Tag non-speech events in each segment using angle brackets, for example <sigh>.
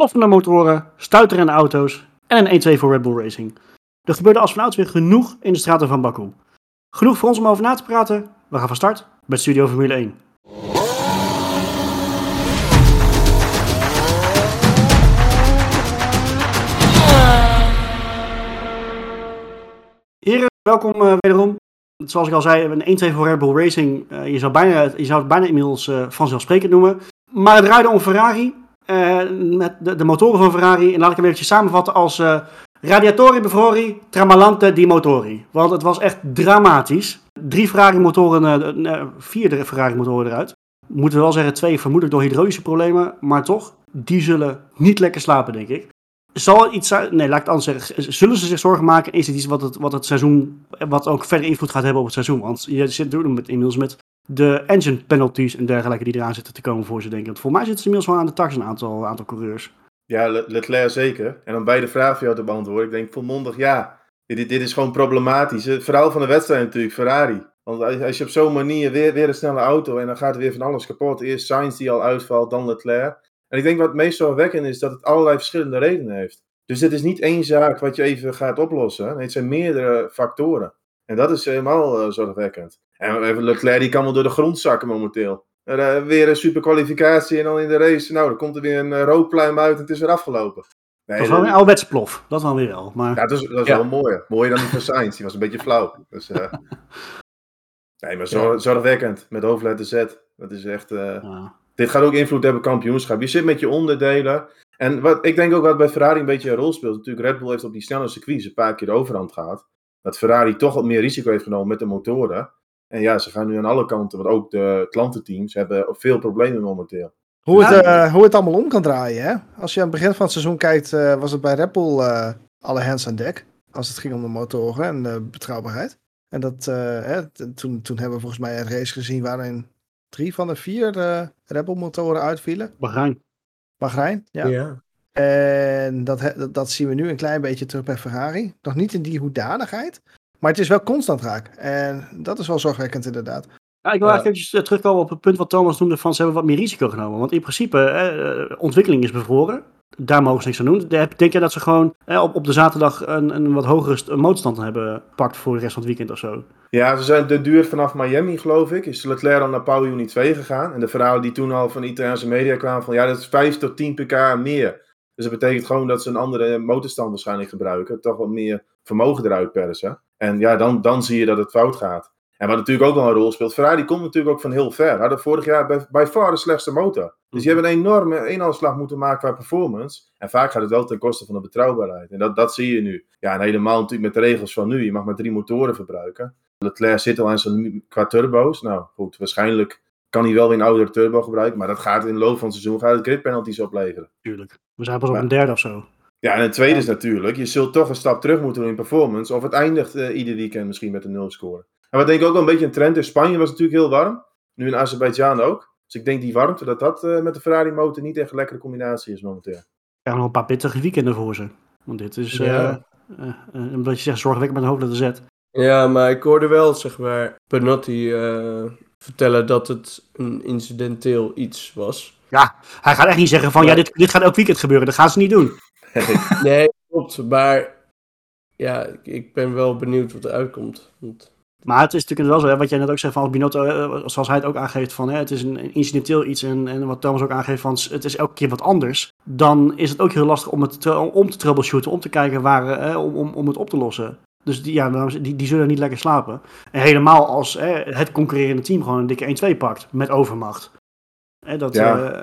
ploffende motoren, stuiterende auto's en een 1-2 voor Red Bull Racing. Er gebeurde als vanouds weer genoeg in de straten van Baku. Genoeg voor ons om over na te praten. We gaan van start met Studio Formule 1. Heren, welkom uh, wederom. Zoals ik al zei, een 1-2 voor Red Bull Racing. Uh, je, zou bijna, je zou het bijna inmiddels uh, vanzelfsprekend noemen. Maar het draaide om Ferrari. Met de, de, motoren van Ferrari. En laat ik hem eventjes samenvatten als Radiatori bevroren, tramalante di motori. Want het was echt dramatisch. Drie Ferrari-motoren, vier Ferrari-motoren eruit. Moeten we wel zeggen, twee vermoedelijk door hydraulische problemen. Maar toch, die zullen niet lekker slapen, denk ik. Zal iets zijn? Nee, laat ik anders zeggen. Zullen ze zich zorgen maken? Is het iets wat het, wat het seizoen. wat ook verder invloed gaat hebben op het seizoen? Want je zit met, inmiddels met de engine penalties en dergelijke die eraan zitten te komen voor ze, denk ik. Want voor mij zitten ze inmiddels wel aan de tax een aantal, aantal coureurs. Ja, Leclerc zeker. En om beide vragen voor jou te beantwoorden. Ik denk volmondig ja. Dit, dit is gewoon problematisch. Het verhaal van de wedstrijd natuurlijk, Ferrari. Want als je op zo'n manier weer, weer een snelle auto en dan gaat er weer van alles kapot. Eerst Sainz die al uitvalt, dan Leclerc. En ik denk wat het meest zorgwekkend is dat het allerlei verschillende redenen heeft. Dus het is niet één zaak wat je even gaat oplossen. Nee, het zijn meerdere factoren. En dat is helemaal uh, zorgwekkend. En Leclerc die kan wel door de grond zakken momenteel. Uh, weer een super kwalificatie en dan in de race. Nou, dan komt er weer een uh, rookpluim uit en het is weer afgelopen. Nee, dat is wel een ouderwetse plof. Dat dan weer wel. Maar... Ja, dat is, dat is wel mooi. Mooier dan die van Sainz. Die was een beetje flauw. Dus, <laughs> nee, maar zorgwekkend. Met hoofdletter Z. Dat is echt... Ja. Dit gaat ook invloed hebben op kampioenschap. Je zit met je onderdelen. En wat, ik denk ook wat bij Ferrari een beetje een rol speelt. Natuurlijk, Red Bull heeft op die snelle circuits een paar keer de overhand gehad. Dat Ferrari toch wat meer risico heeft genomen met de motoren. En ja, ze gaan nu aan alle kanten, want ook de klantenteams hebben veel problemen momenteel. Hoe het, uh, hoe het allemaal om kan draaien, hè? Als je aan het begin van het seizoen kijkt, uh, was het bij Red Bull uh, alle hands aan dek. Als het ging om de motoren en de betrouwbaarheid. En dat, hè, toen, toen hebben we volgens mij een race gezien waarin drie van de vier Red Bull motoren uitvielen. Bahrein. Bahrein, ja. ja. En dat, dat, zien we nu een klein beetje terug bij Ferrari. Nog niet in die hoedanigheid, maar het is wel constant raak. En dat is wel zorgwekkend inderdaad. Ja, ik wil eigenlijk even eh, terugkomen op het punt wat Thomas noemde van ze hebben wat meer risico genomen. Want in principe, eh, ontwikkeling is bevroren. Daar mogen ze niks aan doen. Denk je dat ze gewoon eh, op, op de zaterdag een, een wat hogere motorstand hebben gepakt voor de rest van het weekend of zo? Ja, ze zijn de duur vanaf Miami, geloof ik. Is Leclerc dan naar Paul Juni 2 gegaan. En de verhalen die toen al van Italiaanse media kwamen van ja, dat is 5 tot 10 pk meer. Dus dat betekent gewoon dat ze een andere motorstand waarschijnlijk gebruiken. Toch wat meer vermogen eruit persen. En ja, dan, dan zie je dat het fout gaat. En wat natuurlijk ook wel een rol speelt, Ferrari komt natuurlijk ook van heel ver. Hadden vorig jaar bij, bij far de slechtste motor. Dus die hebben een enorme eenalslag moeten maken qua performance. En vaak gaat het wel ten koste van de betrouwbaarheid. En dat, dat zie je nu. Ja, en helemaal natuurlijk met de regels van nu. Je mag maar drie motoren verbruiken. Leclerc zit al aan zijn qua turbo's. Nou goed, waarschijnlijk kan hij wel weer een oudere turbo gebruiken. Maar dat gaat in de loop van het seizoen gaat het grid penalties opleveren. Tuurlijk. We zijn pas op een derde of zo. Ja, en het tweede is natuurlijk, je zult toch een stap terug moeten doen in performance. Of het eindigt uh, ieder weekend misschien met een nul score. En wat denk ik ook wel een beetje een trend is, Spanje was natuurlijk heel warm. Nu in Azerbeidzjan ook. Dus ik denk die warmte, dat dat uh, met de Ferrari motor niet echt een lekkere combinatie is momenteel. Ja, nog een paar pittige weekenden voor ze. Want dit is, ja. uh, omdat je zegt, zorgwekkend met een hoofdletter Z. Ja, maar ik hoorde wel, zeg maar, Penotti vertellen dat het een incidenteel iets was. Ja, hij gaat echt niet zeggen van, ja, dit, dit gaat elk weekend gebeuren. Dat gaan ze niet doen. <laughs> nee, klopt. Maar ja, ik ben wel benieuwd wat er uitkomt. Want... Maar het is natuurlijk wel zo, hè, wat jij net ook zei van als Binotto, eh, zoals hij het ook aangeeft van hè, het is een incidenteel iets en, en wat Thomas ook aangeeft van het is elke keer wat anders. Dan is het ook heel lastig om het om te troubleshooten, om te kijken waar, hè, om, om, om het op te lossen. Dus die, ja, die, die zullen niet lekker slapen. En helemaal als hè, het concurrerende team gewoon een dikke 1-2 pakt met overmacht. Hè, dat, ja. Uh,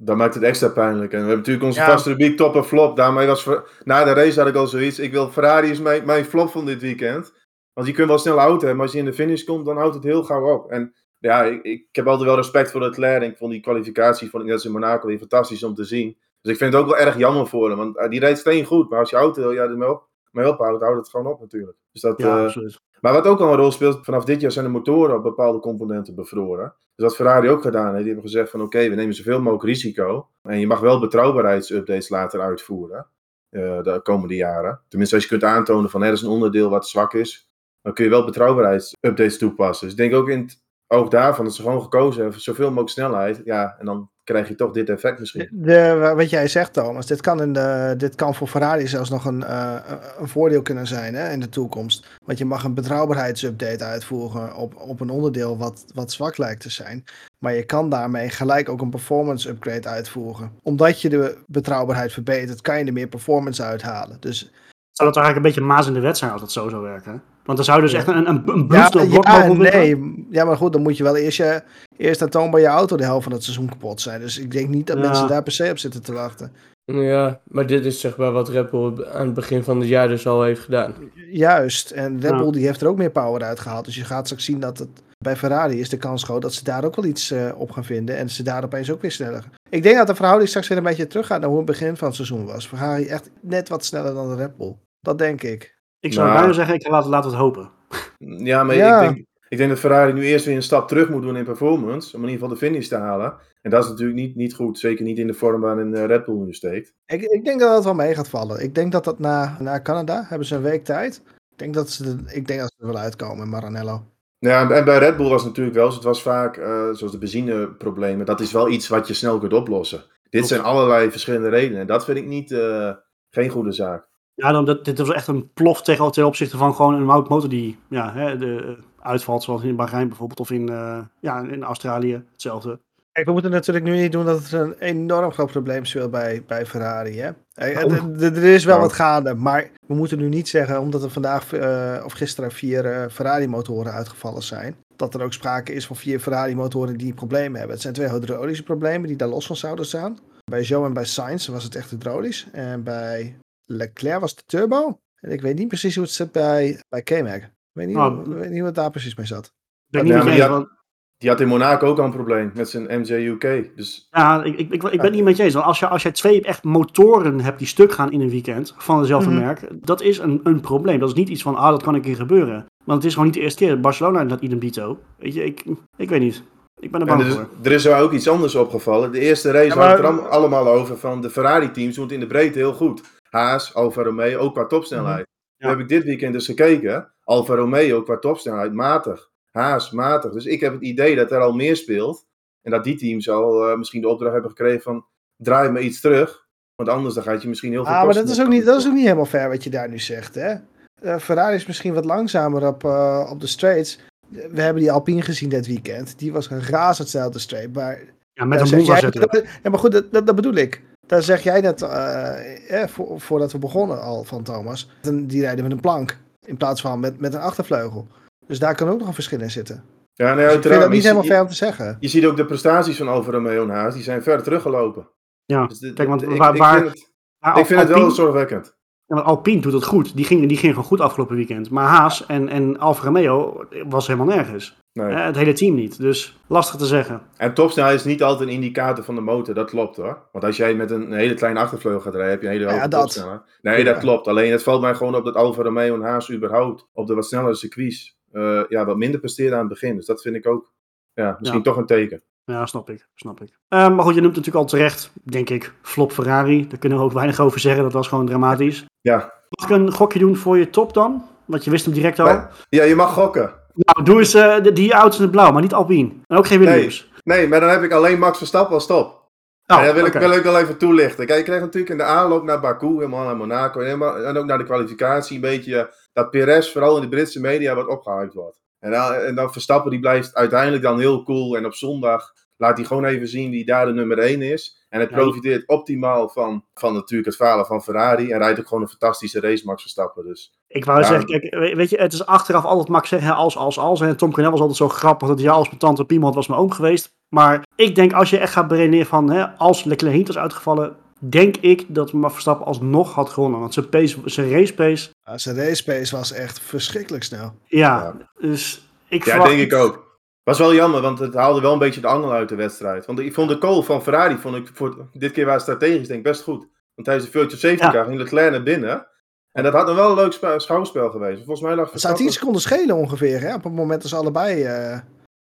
dan maakt het extra pijnlijk. En we hebben natuurlijk onze vaste rubriek top en flop. Daarmee was na de race had ik al zoiets. Ik wil Ferrari is mijn, mijn flop van dit weekend. Want je kunt wel snel auto hebben, maar als je in de finish komt, dan houdt het heel gauw op. En ja, ik, ik heb altijd wel respect voor Leclerc. Ik vond die kwalificatie vond ik net in Monaco weer fantastisch om te zien. Dus ik vind het ook wel erg jammer voor hem. Want uh, die rijdt steen goed. Maar als je auto ja, ermee op, mee ophoudt, houdt het gewoon op natuurlijk. Dus dat, ja, uh, maar wat ook al een rol speelt, vanaf dit jaar zijn de motoren op bepaalde componenten bevroren. Dus wat Ferrari ook gedaan heeft, die hebben gezegd van oké, we nemen zoveel mogelijk risico. En je mag wel betrouwbaarheidsupdates later uitvoeren uh, de komende jaren. Tenminste, als je kunt aantonen van er is een onderdeel wat zwak is, dan kun je wel betrouwbaarheidsupdates toepassen. Dus ik denk ook in het ook daarvan dat ze gewoon gekozen hebben voor zoveel mogelijk snelheid. Ja, en dan krijg je toch dit effect misschien. De, wat jij zegt, Thomas, dit kan, in de, dit kan voor Ferrari zelfs nog een, uh, een voordeel kunnen zijn hè, in de toekomst. Want je mag een betrouwbaarheidsupdate uitvoeren op, op een onderdeel wat, wat zwak lijkt te zijn. Maar je kan daarmee gelijk ook een performance upgrade uitvoeren. Omdat je de betrouwbaarheid verbetert, kan je er meer performance uithalen. Dus zou dat eigenlijk een beetje maas in de wet zijn als dat zo zou werken? Want dan zou dus echt een, een, een ja, ja, nee. Ja, maar goed, dan moet je wel eerst, je, eerst aan bij je auto de helft van het seizoen kapot zijn. Dus ik denk niet dat mensen daar per se op zitten te wachten. Ja, maar dit is zeg maar wat Red Bull aan het begin van het jaar dus al heeft gedaan. Juist, en Red Bull die heeft er ook meer power uit gehaald. Dus je gaat straks zien dat het bij Ferrari is de kans groot dat ze daar ook wel iets uh, op gaan vinden. En ze daar opeens ook weer sneller. Ik denk dat de verhouding straks weer een beetje teruggaat naar hoe het begin van het seizoen was. Ferrari echt net wat sneller dan de Red Bull. Dat denk ik. Ik zou nou, bijna zeggen, ik laat, laat het hopen. Ja, maar Ik, denk, ik denk dat Ferrari nu eerst weer een stap terug moet doen in performance. Om in ieder geval de finish te halen. En dat is natuurlijk niet, niet goed. Zeker niet in de vorm waarin eh, Red Bull nu steekt. Ik, ik denk dat dat wel mee gaat vallen. Ik denk dat dat na, na Canada hebben ze een week tijd. Ik denk dat ze, ik denk dat ze er wel uitkomen in Maranello. Ja, en bij Red Bull was het natuurlijk wel, het was vaak, uh, zoals de benzineproblemen, dat is wel iets wat je snel kunt oplossen. Dit zijn allerlei verschillende redenen. En dat vind ik niet, uh, geen goede zaak. Ja, dan, dat, dit was echt een plof tegen, ten opzichte van gewoon een motor die ja, hè, de, uitvalt, zoals in Bahrein bijvoorbeeld, of in, uh, ja, in Australië, hetzelfde. Kijk, we moeten natuurlijk nu niet doen dat het een enorm groot probleem speelt bij, bij Ferrari. Hè? Oh. Er is wel wat gaande, maar we moeten nu niet zeggen, omdat er vandaag uh, of gisteren vier uh, Ferrari-motoren uitgevallen zijn, dat er ook sprake is van vier Ferrari-motoren die problemen hebben. Het zijn twee hydraulische problemen die daar los van zouden staan. Bij Joe en bij Sainz was het echt hydraulisch. En bij Leclerc was de turbo. En ik weet niet precies hoe het zit bij, bij K-Mag. Ik weet niet, oh. hoe, weet niet het daar precies mee zat. Ja, die, had, die, had, in Monaco ook al een probleem met zijn MJ UK. Dus... Ja, ik, ik, ik, ik ben het niet met je eens. Als je, als je twee echt motoren hebt die stuk gaan in een weekend van dezelfde mhm. merk, dat is een, een probleem. Dat is niet iets van, ah, dat kan een keer gebeuren. Want het is gewoon niet de eerste keer. Barcelona dat idem dito. Weet je, ik, ik weet niet. Ik ben er bang er is, voor. Er is ook iets anders opgevallen. De eerste race ja, maar... had het er allemaal over van de Ferrari-teams het in de breedte heel goed. Haas, Alfa Romeo, ook qua topsnelheid. Mm heb ik dit weekend dus gekeken. Alfa Romeo qua topsnelheid matig. Haas matig. Dus ik heb het idee dat er al meer speelt. En dat die teams al uh, misschien de opdracht hebben gekregen van draai me iets terug. Want anders dan gaat je misschien heel veel Ah, maar dat is, ook niet, dat is ook niet helemaal fair wat je daar nu zegt. Hè? Uh, Ferrari is misschien wat langzamer op, uh, op de straights. We hebben die Alpine gezien dit weekend. Die was een razendsnel op de straight. Maar, ja, met een boel Ja, maar goed, dat, dat, dat bedoel ik. Daar zeg jij net, uh, eh, voor, voordat we begonnen al van Thomas, die rijden met een plank in plaats van met, met een achtervleugel. Dus daar kan ook nog een verschil in zitten. Ja, nee, dus ik vind dat niet helemaal fair om te zeggen. Je ziet ook de prestaties van Alfa Romeo en Haas, die zijn ver teruggelopen. Ja, dus kijk, want waar, ik, waar, ik vind het, ik vind het wel zorgwekkend. Ja, want Alpine doet het goed. Die ging, die ging gewoon goed afgelopen weekend. Maar Haas en, en Alfa Romeo was helemaal nergens. Nee. het hele team niet. Dus lastig te zeggen. En topsnelheid is niet altijd een indicator van de motor. Dat klopt hoor. Want als jij met een, hele kleine achtervleugel gaat rijden, heb je een hele hoge ja, topsnelheid. Nee, dat klopt. Alleen het valt mij gewoon op dat Alfa Romeo en Haas überhaupt op de wat snellere circuits uh, ja, wat minder presteren aan het begin. Dus dat vind ik ook ja, misschien toch een teken. Ja, snap ik. Snap ik. Uh, maar goed, je noemt natuurlijk al terecht, denk ik, flop Ferrari. Daar kunnen we ook weinig over zeggen. Dat was gewoon dramatisch. Ja. Mag ik een gokje doen voor je top dan? Want je wist hem direct al. Ja, je mag gokken. Nou, doe eens uh, die auto's in het blauw, maar niet Alpine. En ook geen Williams. Nee, nee maar dan heb ik alleen Max Verstappen als top. Oh, dat wil, ik, wil ik wel even toelichten. Kijk, je kreeg natuurlijk in de aanloop naar Baku, helemaal naar Monaco en, en ook naar de kwalificatie een beetje dat Perez vooral in de Britse media wat opgehyped wordt. En dan, en dan Verstappen die blijft uiteindelijk dan heel cool en op zondag laat hij gewoon even zien wie daar de nummer 1 is. En hij profiteert optimaal van, van natuurlijk het falen van Ferrari. En rijdt ook gewoon een fantastische race, Max Verstappen. Dus, ik wou zeggen, kijk, weet je, het is achteraf altijd Max zeggen als, als, als. En Tom Crenel was altijd zo grappig dat hij als mijn tante Piemont was mijn oom geweest. Maar ik denk als je echt gaat beredeneren van, hè, als Leclerc niet was uitgevallen, denk ik dat Max Verstappen alsnog had gewonnen. Want zijn, pace, zijn race pace... Ja, zijn race pace was echt verschrikkelijk snel. Ja, dus ik Ja, denk ik ook. Was wel jammer, want het haalde wel een beetje de angel uit de wedstrijd. Want ik vond de call van Ferrari, vond ik voor, dit keer waren strategisch denk ik best goed. Want tijdens de virtual safety car ging Leclerc naar binnen. En dat had nog wel een leuk schouwspel geweest. Volgens mij lag Het zou 10 seconden schelen ongeveer, hè? Op het moment dat ze allebei uh,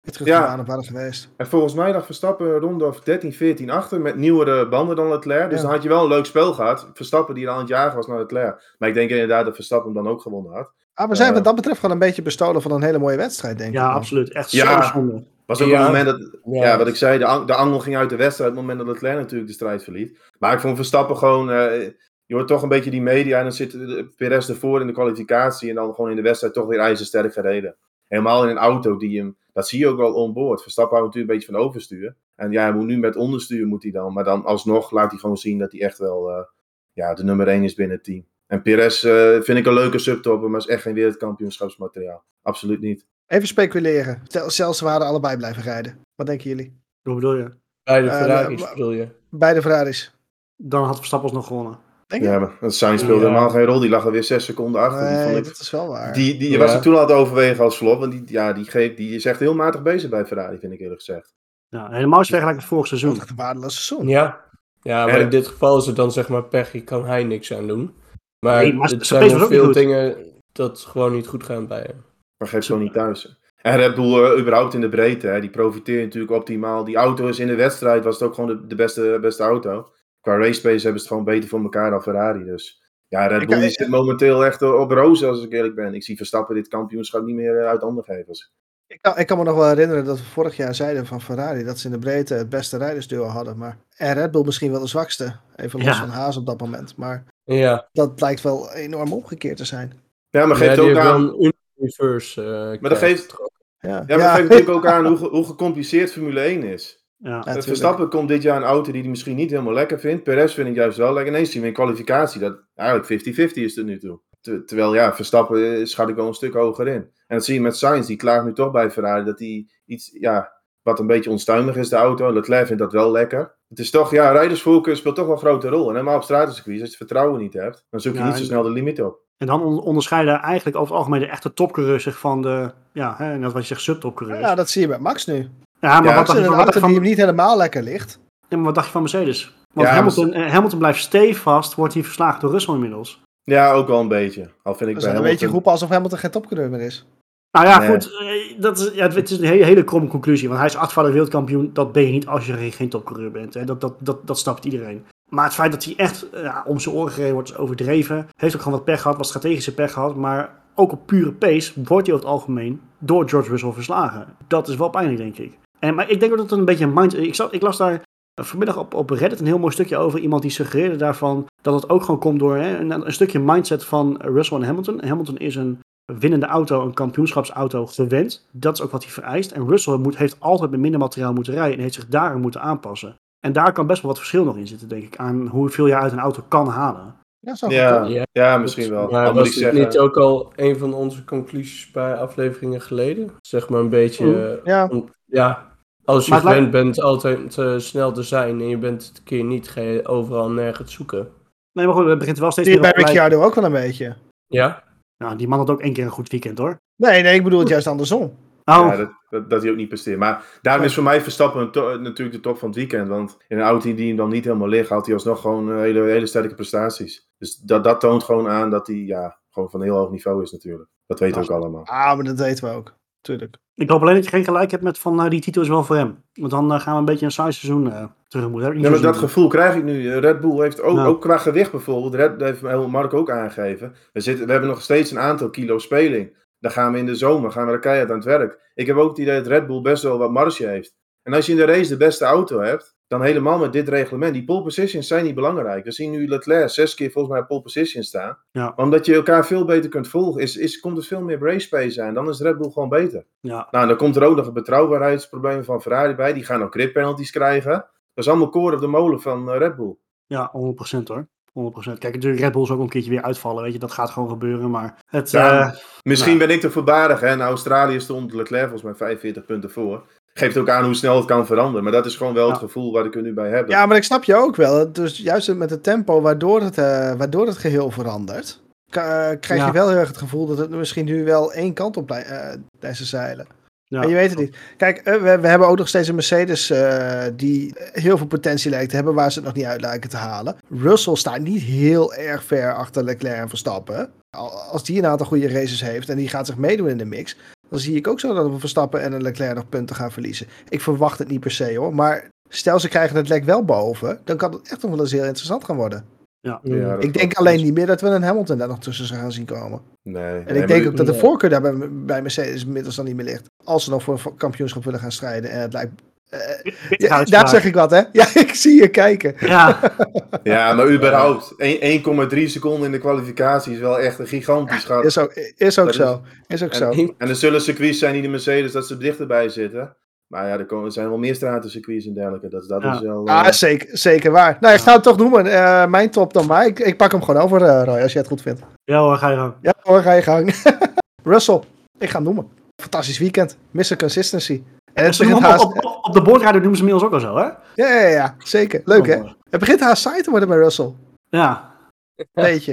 teruggegaan ja. waren geweest. En volgens mij lag Verstappen een ronde of 13, 14 achter met nieuwere banden dan Leclerc. Dus dan had je wel een leuk spel gehad. Verstappen die dan aan het jagen was naar Leclerc. Maar ik denk inderdaad dat Verstappen hem dan ook gewonnen had. Ah, we zijn Eh, wat dat betreft gewoon een beetje bestolen van een hele mooie wedstrijd, denk ik. Ja, absoluut. Echt Ja. zo zonde. Was ook Ja. op het moment dat, Ja. ja. wat ik zei, de, ang- de angel ging uit de wedstrijd op het moment dat Leclerc natuurlijk de strijd verliet. Maar ik vond Verstappen gewoon, eh, je hoort toch een beetje die media en dan zit de- Perez ervoor in de kwalificatie en dan gewoon in de wedstrijd toch weer ijzersterk gereden. Helemaal in een auto die hem, dat zie je ook wel onboord. Verstappen houdt natuurlijk een beetje van overstuur. En ja, hij moet nu met onderstuur moet hij dan, maar dan alsnog laat hij gewoon zien dat hij echt wel eh, ja, de nummer 1 is binnen het team. En Perez eh, vind ik een leuke subtopper, maar is echt geen wereldkampioenschapsmateriaal. Absoluut niet. Even speculeren. Stel, Stel ze waren allebei blijven rijden. Wat denken jullie? Hoe bedoel je? Bij de Eh, Ferraris maar- bedoel je? Beide Ferraris. Dan had Verstappen nog gewonnen. Denk je? Ja, maar Sainz speelde Ja. helemaal geen rol. Die lag er weer zes seconden achter. die, vond Nee, ik- dat is wel waar. die, die Ja. was er toen al aan het overwegen als flop. Want die, ja, die, geeft, die is echt heel matig bezig bij Ferrari, vind ik eerlijk gezegd. Ja, helemaal is vergelijking met vorig Dat seizoen. is echt een waardeloos seizoen. Ja. Ja, maar in dit geval is het dan zeg maar pech, je kan hij niks aan doen. Maar, Nee, maar het zijn ook veel dingen dat gewoon niet goed gaan bij hem. Maar geeft gewoon niet thuis. En Red Bull eh, überhaupt in de breedte. Hè, die profiteert natuurlijk optimaal. Die auto is in de wedstrijd, was het ook gewoon de, de beste, beste auto. Qua race pace hebben ze het gewoon beter voor elkaar dan Ferrari. Dus ja, Red Bull die zit momenteel echt op rozen als ik eerlijk ben. Ik zie Verstappen dit kampioenschap niet meer eh, uit handen geven. Ik kan, ik kan me nog wel herinneren dat we vorig jaar zeiden van Ferrari dat ze in de breedte het beste rijdersduo hadden. Maar, en Red Bull misschien wel de zwakste. Even los Ja. van Haas op dat moment. Maar Ja, dat lijkt wel enorm omgekeerd te zijn. ja, maar geeft ook aan... een reverse. eh, Maar dat geeft- Ja, Ja, maar dat geeft natuurlijk <laughs> ook aan hoe, hoe gecompliceerd Formule 1 is. Ja. Verstappen komt dit jaar een auto die hij misschien niet helemaal lekker vindt. Perez vind ik juist wel lekker. Ineens zien we in kwalificatie dat eigenlijk 50-50 is tot nu toe. Ter- terwijl ja, Verstappen eh, schat ik wel een stuk hoger in. En dat zie je met Sainz. Die klaagt nu toch bij Ferrari dat hij iets, ja, wat een beetje onstuimig is, de auto. Leclerc vindt dat wel lekker. Het is toch, ja, rijdersvoorkeur speelt toch wel een grote rol. En helemaal op stratencircuits, als je vertrouwen niet hebt, dan zoek je Ja, niet zo snel de limiet op. En dan on- onderscheiden eigenlijk over het algemeen de echte topcoureurs zich van de, ja, hè, net wat je zegt, subtopcoureurs. Ja, dat zie je bij Max nu. Ja, maar, Ja, wat, dacht een van- wat, auto je die van, hem niet helemaal lekker ligt. ja, maar wat dacht je van Mercedes? Want Ja, Hamilton, eh, Hamilton blijft stevast, wordt hij verslagen door Russell inmiddels. Ja, ook wel een beetje. Al vind ik Dus bij een beetje roepen alsof Hamilton geen topcoureur meer is. Nou ja, Nee. goed, eh, dat is, ja, het is een hele, hele kromme conclusie. Want hij is achtvoudig wereldkampioen. Dat ben je niet als je geen, topcoureur bent. Hè. Dat, dat, dat, dat snapt iedereen. Maar het feit dat hij echt eh, ja, om zijn oren gereden wordt, is overdreven. Heeft ook gewoon wat pech gehad, wat strategische pech gehad. Maar ook op pure pace wordt hij over het algemeen door George Russell verslagen. Dat is wel pijnlijk, denk ik. En, maar ik denk ook dat het een beetje een mind... Ik, zat, ik las daar eh, vanmiddag op, op Reddit een heel mooi stukje over. Iemand die suggereerde daarvan dat het ook gewoon komt door hè, een, een stukje mindset van Russell en Hamilton. Hamilton is een winnende auto, een kampioenschapsauto gewend. Dat is ook wat hij vereist. En Russell moet, heeft altijd met minder materiaal moeten rijden en heeft zich daarin moeten aanpassen. En daar kan best wel wat verschil nog in zitten, denk ik, aan hoeveel je uit een auto kan halen. Ja, zou Ja. Ja. ja, misschien wel. Maar was zeggen, niet ook al een van onze conclusies bij afleveringen geleden? Zeg maar een beetje... Eh, Ja, ja, als je gewend bent altijd eh, snel te zijn en je bent het een keer niet, ga je overal nergens zoeken. Nee, maar goed, het begint wel steeds meer bij te. Ricciardo ook wel een beetje. Ja? Nou, die man had ook één keer een goed weekend, hoor. Nee, nee, ik bedoel het juist andersom. Oh, Ja, dat, dat, dat hij ook niet presteert. Maar daarom is voor mij Verstappen natuurlijk de top van het weekend. Want in een auto die hem dan niet helemaal ligt, had hij alsnog gewoon eh, hele, hele sterke prestaties. Dus dat, dat toont gewoon aan dat hij ja, gewoon van een heel hoog niveau is natuurlijk. Dat weten we ook allemaal. Ah, maar dat weten we ook. Tuurlijk. Ik hoop alleen dat je geen gelijk hebt met van nou, die titel is wel voor hem. Want dan eh, gaan we een beetje een saai seizoen eh tegemoet. Ja, maar dat gevoel krijg ik nu. Eh, Red Bull heeft ook, Nou. ook qua gewicht bijvoorbeeld, Red, dat heeft Mark ook aangegeven. We, zitten, we hebben nog steeds een aantal kilo speling. Dan gaan we in de zomer, gaan we er keihard aan het werk. Ik heb ook het idee dat Red Bull best wel wat marge heeft. En als je in de race de beste auto hebt, dan helemaal met dit reglement. Die pole positions zijn niet belangrijk. We zien nu Leclerc zes keer volgens mij pole position staan. Ja. Omdat je elkaar veel beter kunt volgen, is, is, komt er veel meer race pace aan. Dan is Red Bull gewoon beter. Ja, Nou, dan komt er ook nog een betrouwbaarheidsprobleem van Ferrari bij. Die gaan ook grid penalties krijgen. Dat is allemaal koren op de molen van eh, Red Bull. ja, 100% hoor. 100%. Kijk, natuurlijk Red Bull zal ook een keertje weer uitvallen, weet je. Dat gaat gewoon gebeuren, maar het... Ja, eh, Misschien Nou. ben ik te voorbarig. Hè? In Australië stond Leclerc volgens mij 45 punten voor. Geeft ook aan hoe snel het kan veranderen. Maar dat is gewoon wel het Ja. gevoel waar ik er nu bij heb. Ja, maar ik snap je ook wel. Dus juist met het tempo waardoor het, eh, waardoor het geheel verandert, eh, krijg Ja. je wel heel erg het gevoel dat het misschien nu wel één kant op blij- eh, deze zeilen. ja. Maar je weet het niet. Kijk, we, we hebben ook nog steeds een Mercedes eh, die heel veel potentie lijkt te hebben, waar ze het nog niet uit lijken te halen. Russell staat niet heel erg ver achter Leclerc en Verstappen. Al- Als die een aantal goede races heeft en die gaat zich meedoen in de mix, dan zie ik ook zo dat we Verstappen en een Leclerc nog punten gaan verliezen. Ik verwacht het niet per se hoor, maar stel ze krijgen het lek wel boven, dan kan het echt nog wel eens heel interessant gaan worden. Ja. Ik denk alleen niet meer dat we een Hamilton daar nog tussen gaan zien komen. Nee. En ik denk ook dat de voorkeur daar bij, bij Mercedes inmiddels dan niet meer ligt. Als ze nog voor een kampioenschap willen gaan strijden. En het lijkt, ja, uitspraak. daar zeg ik wat, hè? <laughs> Ja, ik zie je kijken. Ja, <laughs> Ja, maar überhaupt. 1 1,3 seconden in de kwalificatie is wel echt een gigantisch gat. Is ook, is ook Dat zo. Is ook zo. En, en er zullen circuits zijn die de Mercedes dat ze er dichterbij zitten. Maar ja, er, komen, er zijn wel meer stratencircuits en dergelijke. Dat, dat Ja. is wel... eh, Ah, zeker, zeker waar. Nou, ik ga het toch noemen. Eh, mijn top dan maar. Ik, ik pak hem gewoon over, eh, Roy, als je het goed vindt. ja hoor, ga je gang. Ja hoor, ga je gang. <laughs> Russell, ik ga hem noemen. Fantastisch weekend. Mr. Consistency. En het Ze begint noemen- haast... op, op, op de boordrijder noemen ze inmiddels ook al zo, hè? Ja, ja, ja, zeker. Leuk hè? Oh, Het begint haast saai te worden bij Russell. Ja. Beetje.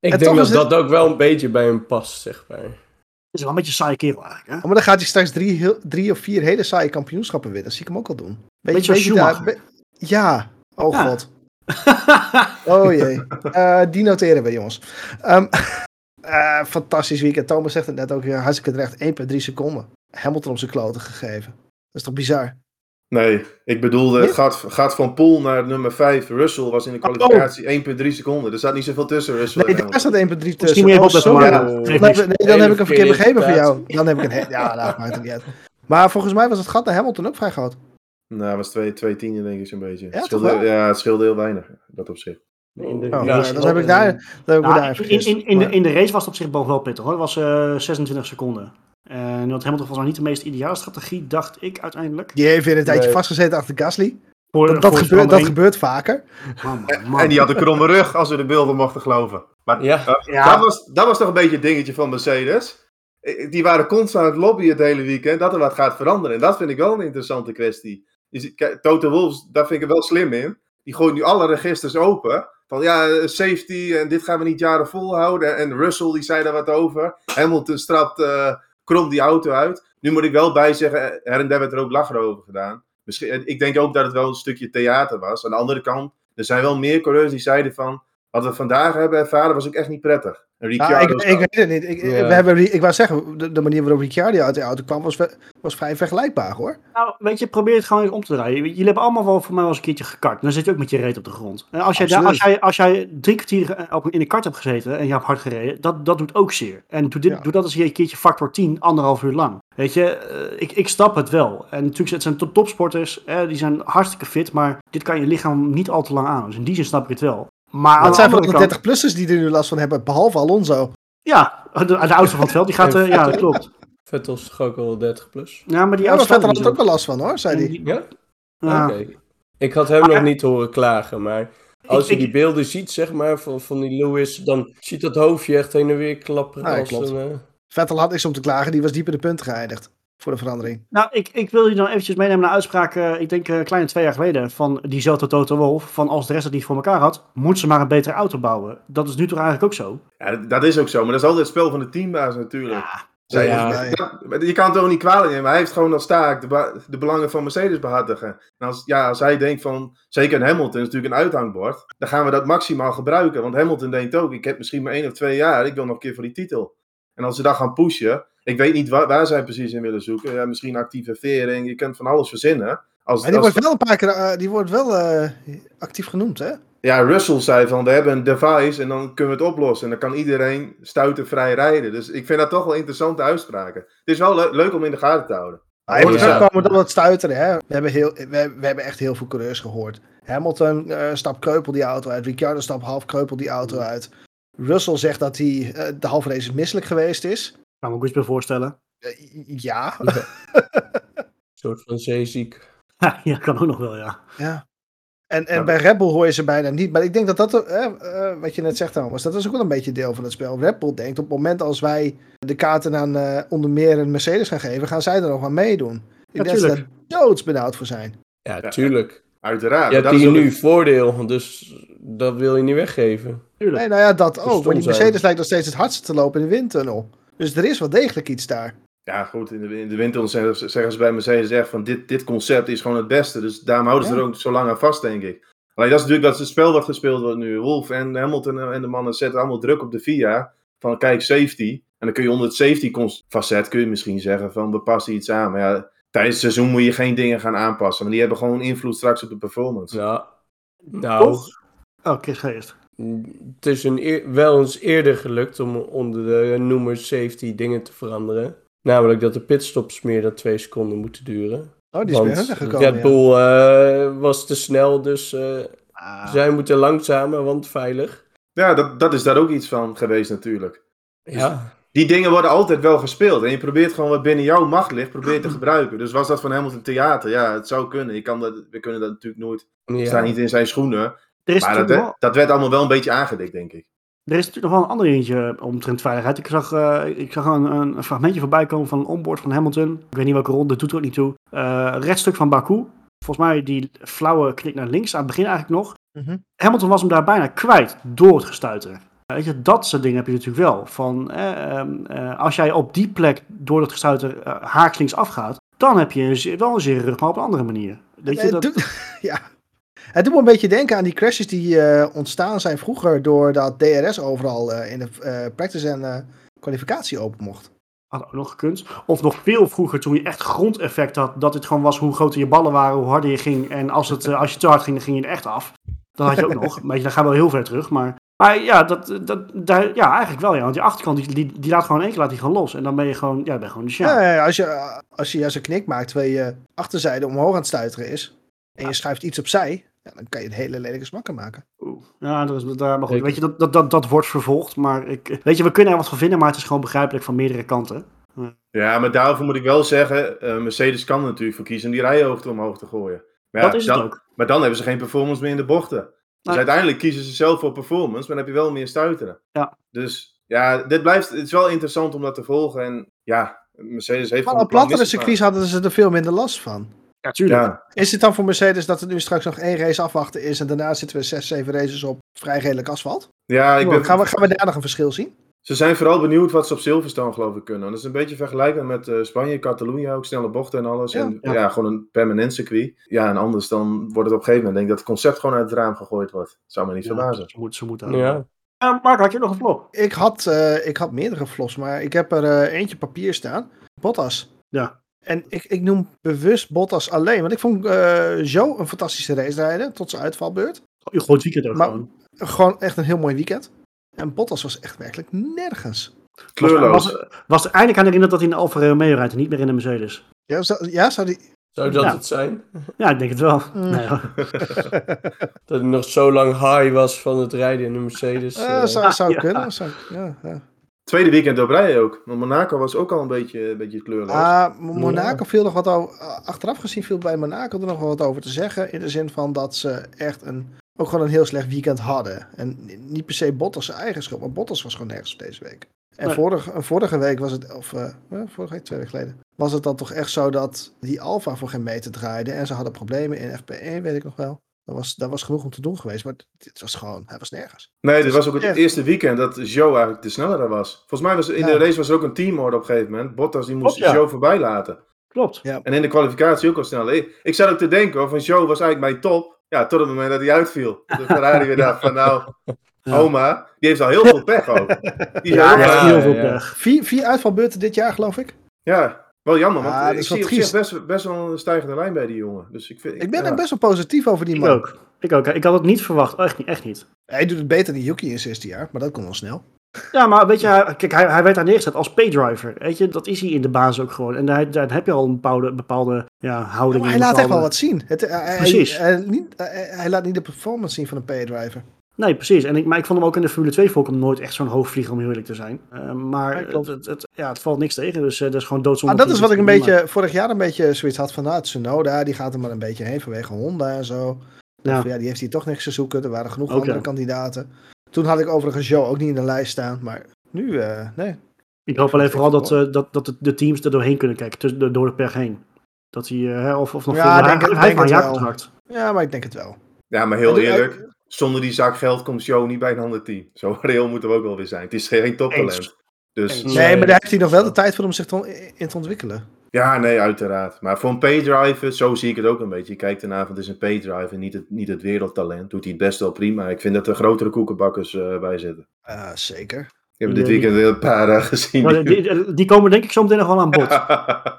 Ik En denk dat dat ook wel een beetje bij hem past, zeg maar. Het is wel een beetje een saaie kerel eigenlijk, hè? Oh, maar dan gaat hij straks drie, heel- drie of vier hele saaie kampioenschappen winnen. Dat zie ik hem ook al doen. Beetje daar- Schumacher. be- ja. Oh Ja. god. <laughs> Oh jee. Eh, die noteren we, jongens. Ehm, <laughs> eh, fantastisch weekend. Thomas zegt het net ook hartstikke terecht. 1,3 seconden. Hamilton op zijn kloten gegeven. Dat is toch bizar? Nee, ik bedoelde, het Nee? gaat, gaat van Poel naar nummer 5. Russell was in de kwalificatie 1,3 seconden. Er staat niet zoveel tussen Russell Nee, daar staat 1,3 tussen. Misschien moet je Oh, sorry. maar ja. Oh. Dan, heb- nee, dan heb ik een verkeerd verkeerde begrepen van jou. Dan heb ik een... Ja, nou, maakt het niet uit. Maar volgens mij was het gat naar Hamilton ook vrij groot. Nou, het was twee, twee tienden denk ik zo'n beetje. Ja, het toch scheelde, wel? ja, het scheelde heel weinig, dat op zich. In de- Oh, ja, heb ik daar, dan heb ik me Ja, daar in, vergist. in, in, de, in de race was het op zich boven wel pittig hoor. Het was eh 26 seconden. En dat Hamilton was nog niet de meest ideale strategie, dacht ik uiteindelijk. Die heeft weer een tijdje Nee. vastgezeten achter Gasly. Voor, Dat, gebeurt, dat gebeurt vaker. Man, man, man. En die had een kromme rug, als we de beelden mochten geloven. Maar Ja. eh, Ja. dat, was, dat was toch een beetje het dingetje van Mercedes. Eh, Die waren constant aan het lobbyen het hele weekend dat er wat gaat veranderen. En dat vind ik wel een interessante kwestie. Toto Wolff, daar vind ik er wel slim in. Die gooit nu alle registers open. Van ja, eh, safety en dit gaan we niet jaren volhouden. En Russell die zei daar wat over. Hamilton strapt eh, krom die auto uit. Nu moet ik wel bij zeggen, eh, her en der werd er ook lachen over gedaan. Misschien, ik denk ook dat het wel een stukje theater was. Aan de andere kant, er zijn wel meer coureurs die zeiden van... Wat we vandaag hebben ervaren was ook echt niet prettig. Nou, ik, ik weet het niet. Ik, we hebben, ik wou zeggen, de, de manier waarop Ricciardo uit de auto kwam was, was vrij vergelijkbaar hoor. Nou, weet je, probeer het gewoon eens om te draaien. Jullie hebben allemaal wel voor mij wel eens een keertje gekart. Dan zit je ook met je reet op de grond. En als jij, daar, als jij, als jij drie kwartier eh, op, in de kart hebt gezeten en je hebt hard gereden, dat, dat doet ook zeer. En doe, dit, Ja. doe dat eens een keertje factor 10, anderhalf uur lang. Weet je, eh, ik, ik snap het wel. En natuurlijk, het zijn top- topsporters, eh, die zijn hartstikke fit, maar dit kan je lichaam niet al te lang aan. Dus in die zin snap ik het wel. Maar Het de zijn vooral de kant, 30-plussers die er nu last van hebben, behalve Alonso. ja, de, de oudste van het veld, die gaat, eh, ja, dat <laughs> klopt. Vettel is toch ook al 30 plus? Ja, maar die Ja, maar oudste Vettel had er ook wel last van hoor, zei hij. Die- Ja? Ja. Oké. Ik had hem Maar- nog niet horen klagen, maar als je ik- die beelden ziet, zeg maar, van, van die Lewis, dan ziet dat hoofdje echt heen en weer klapperen. Ja, als klopt. een, eh, Vettel had niks om te klagen, die was diep in de punten geëindigd. Voor de verandering. Nou, ik, ik wil je dan eventjes meenemen naar uitspraak, eh, ik denk een kleine twee jaar geleden, van diezelfde Toto Wolff, van als de rest het niet voor elkaar had, moet ze maar een betere auto bouwen. Dat is nu toch eigenlijk ook zo? Ja, dat- dat is ook zo, maar dat is altijd het spel van de teambaas natuurlijk. Zij- Ja. dat- je kan het ook niet kwalijk nemen. Hij heeft gewoon als taak de, de belangen van Mercedes behartigen. En als, ja, als hij denkt van, zeker in Hamilton is natuurlijk een uithangbord, dan gaan we dat maximaal gebruiken. Want Hamilton denkt ook, ik heb misschien maar één of twee jaar, ik wil nog een keer voor die titel. En als ze dat gaan pushen, ik weet niet waar, waar zij precies in willen zoeken. Ja, misschien actieve vering, je kunt van alles verzinnen. Als, Maar die als- wordt wel een paar keer eh, die wordt wel eh, actief genoemd, hè? ja, Russell zei van, we hebben een device en dan kunnen we het oplossen. En dan kan iedereen stuitervrij rijden. Dus ik vind dat toch wel interessante uitspraken. Het is wel le- leuk om in de gaten te houden. Ja. stuiteren, hè? We hebben, heel, we, we hebben echt heel veel coureurs gehoord. Hamilton eh stapt kreupel die auto uit. Ricciardo stapt half kreupel die auto uit. Russell zegt dat hij de halve race misselijk geweest is. Kan me ook iets bij voorstellen. Eh, ja, <laughs> een soort van zeeziek. <laughs> ja, kan ook nog wel, ja. ja. En, en Ja. bij Red Bull hoor je ze bijna niet. Maar ik denk dat dat, eh, eh, wat je net zegt Thomas, dat is ook wel een beetje deel van het spel. Red Bull denkt op het moment als wij de kaarten aan eh, onder meer een Mercedes gaan geven, gaan zij er nog aan meedoen. Ik denk dat ze daar doodsbenauwd voor zijn. Ja, Ja. tuurlijk. Uiteraard. Je hebt Dat is hier nu voordeel, dus dat wil je niet weggeven. Tuurlijk. Nee, nou ja, dat ook. Maar stom die zijn. Mercedes lijkt nog steeds het hardst te lopen in de windtunnel. Dus er is wel degelijk iets daar. Ja, goed. In de, in de winter zeggen, ze- zeggen ze bij Mercedes echt van dit, dit concept is gewoon het beste. Dus daarom houden ze Ja. er ook zo lang aan vast, denk ik. Alleen dat is natuurlijk dat het spel wat gespeeld wordt nu. Wolf en Hamilton en de mannen zetten allemaal druk op de FIA. Van kijk, safety. En dan kun je onder het safety facet kun je misschien zeggen van we passen iets aan. Maar ja, tijdens het seizoen moet je geen dingen gaan aanpassen. Want die hebben gewoon invloed straks op de performance. Ja. Nou, Oh, Chris, ga eerst. Het is een eer- wel eens eerder gelukt om onder de noemer safety dingen te veranderen. Namelijk dat de pitstops meer dan twee seconden moeten duren. Oh, die is bij Want hun gekomen. Red Bull eh, was te snel, dus eh, Ah, zij moeten langzamer, want veilig. Ja, dat, dat is daar ook iets van geweest natuurlijk. Ja, Die dingen worden altijd wel gespeeld. En je probeert gewoon wat binnen jouw macht ligt, probeert te gebruiken. Dus was dat van Hamilton theater? Ja, het zou kunnen. Je kan dat, we kunnen dat natuurlijk nooit. We ja. staan niet in zijn schoenen. Er, is Maar dat, wel, dat werd allemaal wel een beetje aangedikt, denk ik. er is natuurlijk nog wel een ander eentje omtrent veiligheid. Ik zag, eh, ik zag een, een, fragmentje voorbij komen van een onboard van Hamilton. Ik weet niet welke ronde, doet er ook niet toe. Eh rechtstuk van Baku. Volgens mij die flauwe knik naar links aan het begin eigenlijk nog. Mhm. Hamilton was hem daar bijna kwijt door het gestuiter. Weet je, dat soort dingen heb je natuurlijk wel. Van, eh, ehm, eh, als jij op die plek door het gestuiter eh, haaks afgaat, dan heb je een, zeer- wel een zere rug, maar op een andere manier. Weet je, Het dat, <laughs> ja. Het doet me een beetje denken aan die crashes die eh, ontstaan zijn vroeger doordat DRS overal eh, in de eh, practice en kwalificatie open mocht. had ook nog gekund. Of nog veel vroeger, toen je echt grondeffect had, dat het gewoon was hoe groter je ballen waren, hoe harder je ging. En als, het, als je te hard ging, dan ging je er echt af. Dat had je ook nog. <laughs> Maar dan gaan we wel heel ver terug. Maar, maar ja, dat, dat, daar, ja, eigenlijk wel. Ja. Want die achterkant, die, die, die laat gewoon één keer laat die gewoon los. En dan ben je gewoon, ja, ben je gewoon de Ja. sjaal. als, je, als je juist een knik maakt terwijl je achterzijde omhoog aan het stuiteren is en je schuift iets opzij, ja, dan kan je het hele lelijke smakken maken. Oeh. Ja, dat is, daar, maar goed, weet je, dat, dat, dat, dat wordt vervolgd. Maar ik, weet je, we kunnen er wat van vinden, maar het is gewoon begrijpelijk van meerdere kanten. Ja, maar daarvoor moet ik wel zeggen, eh, Mercedes kan er natuurlijk voor kiezen om die rijhoogte omhoog te gooien. Maar, ja, dat is het dan, ook. maar dan hebben ze geen performance meer in de bochten. Dus uiteindelijk kiezen ze zelf voor performance, maar dan heb je wel meer stuiteren. Ja. Dus ja, dit blijft, het is wel interessant om dat te volgen. En ja, Mercedes heeft Van op een plattere circuits hadden ze er veel minder last van. Ja, tuurlijk. Ja, Is het dan voor Mercedes dat er nu straks nog één race afwachten is en daarna zitten we zes, zeven races op vrij redelijk asfalt? ja ik ben, Gaan we, gaan we daar nog een verschil zien? ze zijn vooral benieuwd wat ze op Silverstone geloof ik kunnen. Dat is een beetje vergelijkbaar met eh, Spanje, Catalonië, ook snelle bochten en alles. Ja. en Ja. ja. gewoon een permanent circuit. Ja, en anders dan wordt het op een gegeven moment, denk ik, dat het concept gewoon uit het raam gegooid wordt. Zou me niet Ja, verbazen. ze moet, ze moeten ja. Mark, had je nog een vlog? Ik had, eh, ik had meerdere flops, maar ik heb er eh, eentje papier staan. Bottas. Ja. En ik, ik noem bewust Bottas alleen, want ik vond eh Joe een fantastische race rijden tot zijn uitvalbeurt. Je gooit weekend ook Maar- gewoon. Gewoon echt een heel mooi weekend. En Bottas was echt werkelijk nergens. Kleurloos. Was, was er eindelijk aan herinnerd dat hij in de Alfa Romeo rijdt en niet meer in de Mercedes? Ja, zou, ja, zou die... Zou dat Ja. het zijn? Ja, ik denk het wel. Mm. Nee. <laughs> Dat hij nog zo lang high was van het rijden in de Mercedes. Eh, eh, zou zou ja. kunnen. Zou, ja, ja. Tweede weekend op rij ook. Want Monaco was ook al een beetje, een beetje kleurloos. Ah, Monaco viel nog wat over. Achteraf gezien viel bij Monaco er nog wel wat over te zeggen. In de zin van dat ze echt een. Ook gewoon een heel slecht weekend hadden. En niet per se Bottas zijn eigen schuld. Maar Bottas was gewoon nergens deze week. En Nee. vorige, vorige week was het. Of eh, eh, vorige week, twee weken geleden. Was het dan toch echt zo dat die Alfa voor geen meter draaide. En ze hadden problemen in FP1, weet ik nog wel. Dat was, dat was genoeg om te doen geweest. Maar dit was gewoon. Hij was nergens. nee, dit was ook het eerste weekend dat Joe eigenlijk de snellere was. Volgens mij was in Ja. de race was er ook een teamorde op een gegeven moment. Bottas die moest Klopt, ja. Joe voorbij laten. Klopt. Ja. En in de kwalificatie ook al sneller. Ik, ik zat ook te denken, hoor, van Joe was eigenlijk mijn top. Ja, tot het moment dat hij uitviel. <laughs> De Ferrari weer dacht van nou, Ja. oma, die heeft al heel veel pech ook. Die Ja, ja, ja, heel veel ja. pech. Vier, vier uitvalbeurten dit jaar, geloof ik. Wel jammer. Want Ah, eh, dat ik is zie op zich best, best wel een stijgende lijn bij die jongen. Dus ik, vind, Ik ben ja. best wel positief over die Ik man. ook. Ik ook. Ik had het niet verwacht. Echt niet. Echt niet. Hij doet het beter dan Yuki in zijn eerste jaar. Maar dat kon wel snel. Ja, maar weet je, hij- kijk, hij, hij werd daar neergezet als paydriver. Weet je, dat is hij in de basis ook gewoon. En daar, daar heb je al een bepaalde, bepaalde ja, houding maar in. hij laat echt wel wat zien. Het, hij- hij, Precies. Hij, niet, hij, hij laat niet de performance zien van een paydriver. Nee, precies. En ik, maar ik vond hem ook in de Formule 2 vond ik hem nooit echt zo'n hoogvlieger, om heel eerlijk te zijn. Eh, maar Ja, het, het, het- ja, het valt niks tegen, dus eh, dat is gewoon doodzonde. Maar dat is wat ik een Maar- beetje vorig jaar een beetje zoiets had van, nou, Tsunoda, die gaat er maar een beetje heen vanwege Honda en zo. Ja. Van, ja, die heeft hier toch niks te zoeken. Er waren genoeg Ook, andere ja. kandidaten. Toen had ik overigens Joe ook niet in de lijst staan, maar nu, eh, nee. Ik hoop alleen vooral dat, eh, dat, dat de, teams er doorheen kunnen kijken, tussen, door de pech heen. Dat hij, eh, hè, of, of nog Ja, veel, denk hij, het- hij denk het wel. Ja, maar ik denk het wel. Ja, maar heel eerlijk, zonder die zak geld komt Joe niet bij een ander team. Zo <laughs> reëel moeten we ook wel weer zijn. Het is geen toptalent. Dus. Nee, Nee, maar daar heeft hij nog wel de tijd voor om zich te, in te ontwikkelen. ja, nee, uiteraard. Maar voor een paydriver, zo zie ik het ook een beetje. Je kijkt ernaar van het is een paydriver, niet het, niet het wereldtalent. Doet hij het best wel prima. Ik vind dat er grotere koekenbakkers eh, bij zitten. Ah, zeker. Ik heb dit weekend een paar eh, gezien. Maar die, die, die komen denk ik zo meteen nog wel aan bod. <laughs>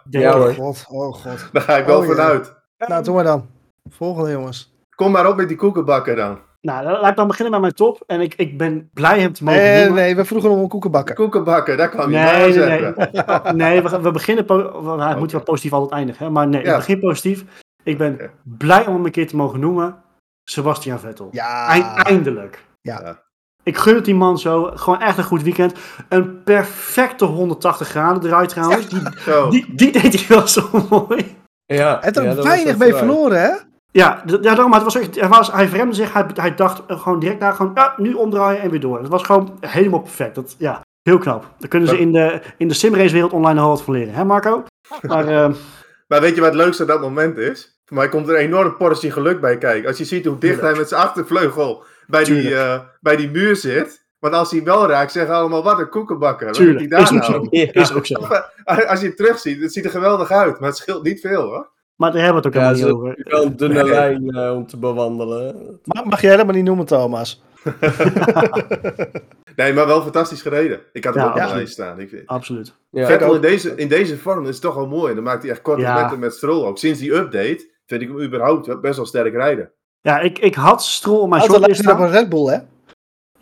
Denk Ja, hoor. Oh god, oh god. Daar ga ik wel Oh, vanuit. Nou, doen we dan. Volgende jongens. Kom maar op met die koekenbakker dan. Nou, laat ik dan beginnen met mijn top. En ik, ik ben blij hem te mogen Nee, noemen. nee, we vroegen om een koekenbakker. Koekenbakken, daar kwam je Nee, maar nee, zeggen. Nee, <laughs> we, we beginnen... Nou, het moet wel positief altijd eindigen. Hè? Maar nee, Ja. ik begin positief. Ik ben blij om hem een keer te mogen noemen. Sebastian Vettel. Ja, Eind- eindelijk. Ja. Ik gun het die man zo. Gewoon echt een goed weekend. Een perfecte 180 graden eruit trouwens. Die, die, die deed hij wel zo mooi. Ja, Het er ja, weinig mee verloren, hè? Ja, ja daarom, maar het was echt, hij, was, hij verremde zich. Hij, hij dacht gewoon direct daar gewoon, ja, nu omdraaien en weer door. Het was gewoon helemaal perfect. Dat, ja, heel knap. Daar kunnen ze in de, in de simrace wereld online nog wel wat van leren. Hè Marco? Maar <laughs> eh, Maar weet je wat het leukste aan dat moment is? Voor mij komt er een enorm portie geluk bij kijken. Als je ziet hoe dicht hij met zijn achtervleugel bij die, eh, bij die muur zit. Want als hij wel raakt, zeggen allemaal wat een koekenbakker. Tuurlijk, is ook zo. nou? Ja. Is ook zo. Als je het terugziet, het ziet er geweldig uit. Maar het scheelt niet veel hoor. Maar daar hebben we het ook Ja, helemaal niet over. wel een dunne Nee. lijn eh, om te bewandelen. Mag, mag jij helemaal niet noemen, Thomas? <laughs> Nee, maar wel fantastisch gereden. Ik had hem Ja, ook op de lijst staan. Ik vind... Absoluut. Ja, Vettel in deze, in deze vorm is toch wel mooi. Dan maakt hij echt korte Ja. metten met Stroll ook. Sinds die update vind ik hem überhaupt best wel sterk rijden. Ja, ik, ik had Stroll op mijn shortlist op staan. een Red Bull, hè?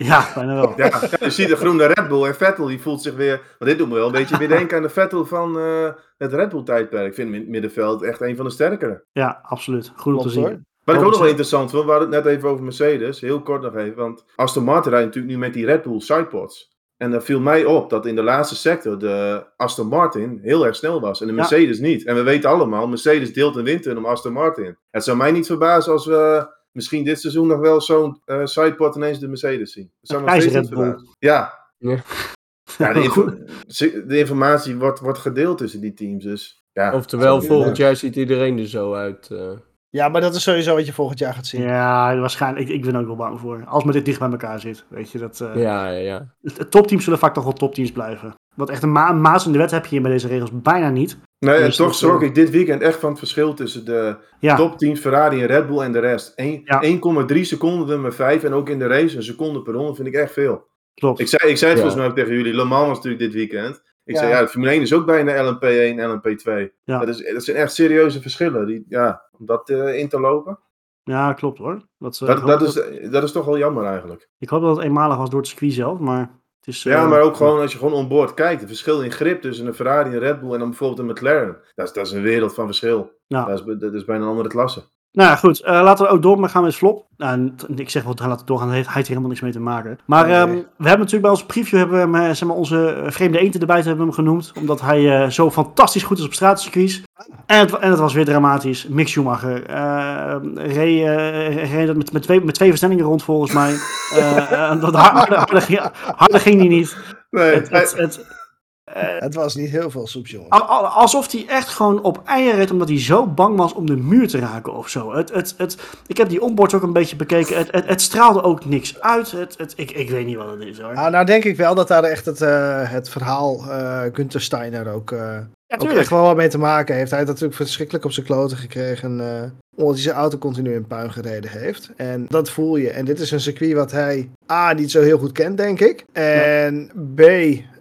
Ja, bijna wel. Ja, je ziet de groene Red Bull en Vettel die voelt zich weer... Want dit doet me wel een beetje weer denken aan de Vettel van eh, het Red Bull tijdperk. Ik vind hem in het middenveld echt een van de sterkere. Ja, absoluut. Goed om te zien. hoor. Wat ik ook nog wel 100%. interessant vond, we hadden het net even over Mercedes. Heel kort nog even, want Aston Martin rijdt natuurlijk nu met die Red Bull sidepods. En dan viel mij op dat in de laatste sector de Aston Martin heel erg snel was. En de Ja. Mercedes niet. En we weten allemaal, Mercedes deelt een wint in om Aston Martin. Het zou mij niet verbazen als we misschien dit seizoen nog wel zo'n eh, sidepod ineens de Mercedes zien. Dat zou steeds niet verbazen. Ja. Ja. Ja, de, <laughs> info- de informatie wordt, wordt gedeeld tussen die teams. Dus ja. Oftewel, volgend jaar ziet iedereen er zo uit. eh. Ja, maar dat is sowieso wat je volgend jaar gaat zien. Ja, waarschijnlijk. Ik, ik ben ook wel bang voor. Als men dit dicht bij elkaar zit. Weet je, dat... eh, ja, ja, ja. het- topteams zullen vaak toch wel topteams blijven. Want echt een, ma een maas in de wet heb je hier bij deze regels bijna niet. Nee, en Dus toch schrok eh, ik dit weekend echt van het verschil tussen de Ja, topteams Ferrari en Red Bull en de rest. Eén- Ja. 1,3 seconden nummer 5 en ook in de race een seconde per ronde vind ik echt veel. klopt. Ik zei, ik zei het Ja. volgens mij ook tegen jullie, Le Mans was natuurlijk dit weekend. Ik Ja. zei ja, de Formule 1 is ook bijna LMP1 en LMP2. Ja. Dat, is, dat zijn echt serieuze verschillen. Die, ja, om dat eh, in te lopen, Ja, klopt hoor. Dat, eh, dat, is, dat, dat is toch wel jammer eigenlijk. ik hoop dat het eenmalig was door het circuit zelf, maar het is... Ja, eh, maar ook gewoon als je gewoon onboard kijkt. Het verschil in grip tussen een Ferrari, een Red Bull en dan bijvoorbeeld een McLaren. Dat is, dat is een wereld van verschil. Ja. Dat, is, dat is bijna een andere klasse. Nou ja, goed. eh, laten we ook door maar gaan met Flop. Nou, ik zeg wel, laten we doorgaan. Heeft hij heeft helemaal niks mee te maken. Maar Nee. ehm, we hebben natuurlijk bij onze preview hebben we hem, eh, zeg maar, onze eh, vreemde eend erbij hebben we hem genoemd. Omdat hij zo fantastisch goed is op straatcircuits. En het, en het was weer dramatisch. Mick Schumacher. eh reed, reed dat met, met, twee, met twee versnellingen rond volgens mij. <laughs> Dat harder, harder, ging, harder ging hij niet. Nee, Het, het, het, Het was niet heel veel soeps, jongen. Al- al- Alsof hij echt gewoon op eieren reed omdat hij zo bang was om de muur te raken of zo. Het, het, het, ik heb die onboards ook een beetje bekeken. Het, het, het straalde ook niks uit. Het, het, ik, ik weet niet wat het is hoor. Nou, nou denk ik wel dat daar echt het, eh, het verhaal eh Gunther Steiner ook, eh, ja, ook echt wel wat mee te maken heeft. Hij heeft natuurlijk verschrikkelijk op zijn kloten gekregen. eh, omdat hij zijn auto continu in puin gereden heeft. En dat voel je. En dit is een circuit wat hij A, niet zo heel goed kent, denk ik. En B,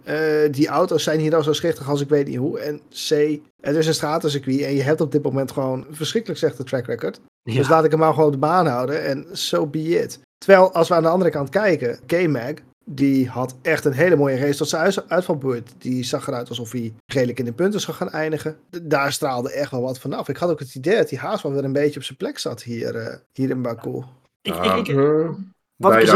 eh, die auto's zijn hier al zo schichtig als ik weet niet hoe. En C, het is een stratencircuit. En je hebt op dit moment gewoon verschrikkelijk slechte track record. Ja. Dus laat ik hem maar gewoon de baan houden. En so be it. Terwijl, als we aan de andere kant kijken, K-Mag, die had echt een hele mooie race tot zijn uit- uitvalbeurt. Die zag eruit alsof hij redelijk in de punten zou gaan eindigen. Daar straalde echt wel wat vanaf. Ik had ook het idee dat die haast wel weer een beetje op zijn plek zat hier, eh, hier in Baku. Ik, ik, ik, Huh? wat ik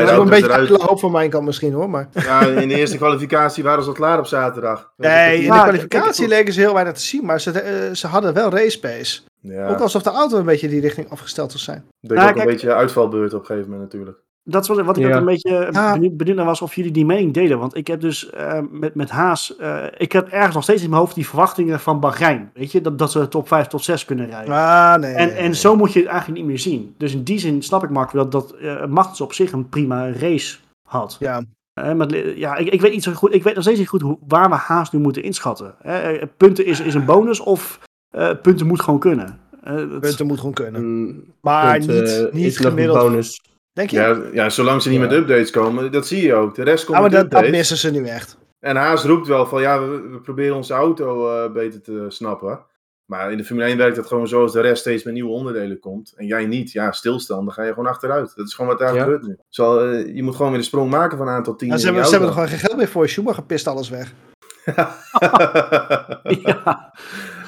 Dat beide is een beetje eruit. een hoop van mijn kant misschien hoor. Maar... Ja, in de eerste kwalificatie waren ze al klaar op zaterdag. <laughs> Nee, in de kwalificatie leken ze heel weinig te zien. Maar ze, eh, ze hadden wel race pace. Ja, Ook alsof de auto een beetje die richting afgesteld zou zijn. deed Nou, ook kijk- een beetje uitvalbeurt op een gegeven moment natuurlijk. Dat is wat, wat ik Ja. een beetje Ja. benieuwd, benieuwd naar was of jullie die mening delen. Want ik heb dus eh, met, met Haas, eh, ik heb ergens nog steeds in mijn hoofd die verwachtingen van Bahrein. Weet je, dat, dat ze top 5 tot 6 kunnen rijden. Ah, nee. En, nee, en nee. zo moet je het eigenlijk niet meer zien. Dus in die zin snap ik Marco dat, dat eh Magnus op zich een prima race had. Ja, Eh, maar, ja, ik, ik weet niet zo goed. Ik weet nog steeds niet goed hoe, waar we Haas nu moeten inschatten. Eh, punten is, is een bonus of eh, punten moet gewoon kunnen. Eh, dat- punten moet gewoon kunnen. Mm, Maar punt, eh, niet, niet is nog een gemiddeld. bonus. Denk je? Ja, ja, zolang ze niet Ja. met updates komen, dat zie je ook. De rest komt Ah, maar met dat, dat missen ze nu echt. En Haas roept wel van ja, we, we proberen onze auto eh, beter te snappen. Maar in de Formule 1 werkt het gewoon zo als de rest steeds met nieuwe onderdelen komt. En jij niet. Ja, stilstand, dan ga je gewoon achteruit. Dat is gewoon wat daar Ja. gebeurt nu. Zal, eh, je moet gewoon weer de sprong maken van een aantal tien Ja, ze, hebben, ze hebben er gewoon geen geld meer voor. Schumacher pist alles weg. <laughs> <laughs> ja.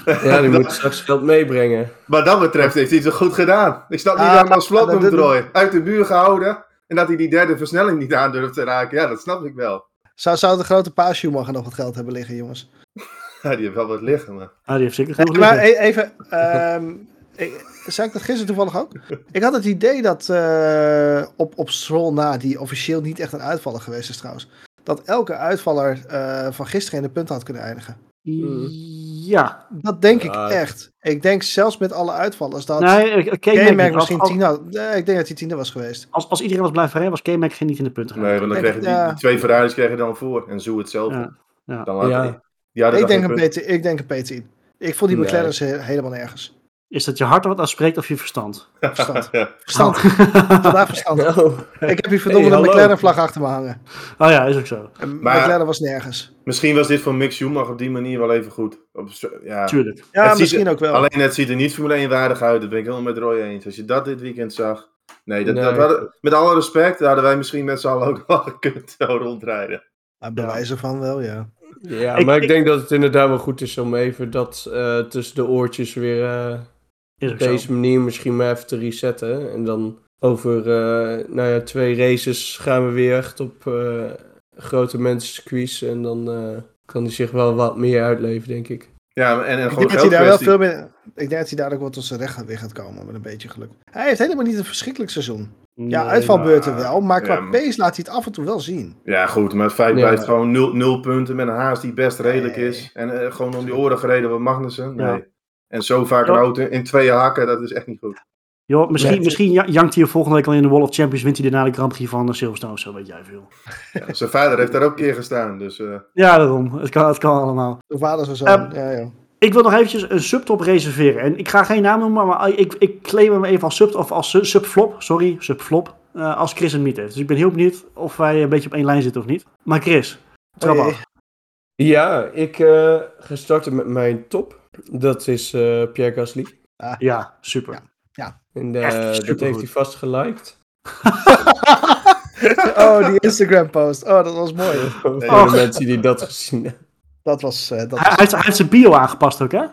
<laughs> Ja, die moet straks geld meebrengen. Wat dat betreft heeft hij het goed gedaan. Ik snap niet Ah, dat doet- draaien. Uit de buur gehouden. En dat hij die derde versnelling niet aan durft te raken. Ja, dat snap ik wel. Zou, zou de grote paas Schumacher nog wat geld hebben liggen, jongens? <laughs> Ja, die heeft wel wat liggen. Maar... Ah, die heeft zeker genoeg maar liggen. e- even, ehm, <laughs> ik, zei ik dat gisteren toevallig ook? Ik had het idee dat eh, op, op Stroll na, die officieel niet echt een uitvaller geweest is trouwens, dat elke uitvaller eh, van gisteren in de punten had kunnen eindigen. Ja. Dat denk ik Ja. echt. Ik denk zelfs met alle uitvallers dat Nee, K-Mac misschien als. Nee, ik denk dat hij tiende was geweest. als, als iedereen was blijven rijden, was K-Mac geen niet in de punten Nee, want dan je die, ik, ja. die twee Ferraris krijg je dan voor. En zo hetzelfde. Ja, ja. Dan laat Ja. Ik denk, een. P10, ik denk een P10. Ik vond die he- helemaal nergens. Is dat je hart wat spreekt of je verstand? <laughs> Verstand. Ja. Verstand. Vandaag verstand. Nou, <laughs> Ik heb hier verdomme Hey, een hallo. McLaren vlag achter me hangen. Oh ja, is ook zo. En Maar- McLaren was nergens. Misschien was dit voor Mick Schumacher op die manier wel even goed. Op, ja. Tuurlijk. Ja, Het misschien er- ook wel. Alleen het ziet er niet Formule 1 waardig uit. Dat ben ik helemaal met Roy eens. Als je dat dit weekend zag. Nee, dat, Nee. dat hadden- met alle respect hadden wij misschien met z'n allen ook wel <laughs> gekund zo rondrijden. Maar bewijzen van wel, ja. ja, Ik- maar ik, ik- denk dat het inderdaad wel goed is om even dat eh, tussen de oortjes weer eh, Is op deze zo. manier misschien maar even te resetten. En dan over eh, nou ja, twee races gaan we weer echt op eh, grote mensencircuits. En dan eh, kan hij zich wel wat meer uitleven, denk ik. Ja, en, en Ik gewoon denk dat hij daar wel veel meer... Ik denk dat hij daar ook wel tot zijn recht weer gaat komen met een beetje geluk. Hij heeft helemaal niet een verschrikkelijk seizoen. Ja, Nee, uitvalbeurten maar- wel, maar qua ja, pace laat hij het af en toe wel zien. Ja, goed, maar het feit Ja. blijft gewoon nul, nul punten met een haast die best redelijk Nee. is. En eh, gewoon om die oren gereden van Magnussen. Nee. Ja. En zo vaak een auto in tweeën hakken, dat is echt niet goed. Joh, misschien, Nee. misschien ja- jankt hij volgende week al in de Wall of Champions, wint hij daarna de Grand Prix van eh, Silverstone of zo, weet jij veel. Ja, zijn vader heeft daar ook een keer gestaan. Dus eh, Ja, daarom. Het kan, het kan allemaal. De vader zo. Ehm, ja, ja. Ik wil nog eventjes een subtop reserveren. En ik ga geen naam noemen, maar ik, ik claim hem even als, sub, of als su- subflop. Sorry, subflop. eh, als Chris hem niet heeft. Dus ik ben heel benieuwd of wij een beetje op één lijn zitten of niet. Maar Chris, trap Oh jee. af. Ja, ik eh, ga starten met mijn top. Dat is eh, Pierre Gasly. Ja, super. Ja. En eh, dat heeft hij vast geliked. <laughs> oh, die Instagram post. Oh, dat was mooi. <laughs> Voor Oh. de mensen die dat gezien hebben. Dat was... eh, dat Hij, was hij heeft, hij heeft zijn bio aangepast ook, hè?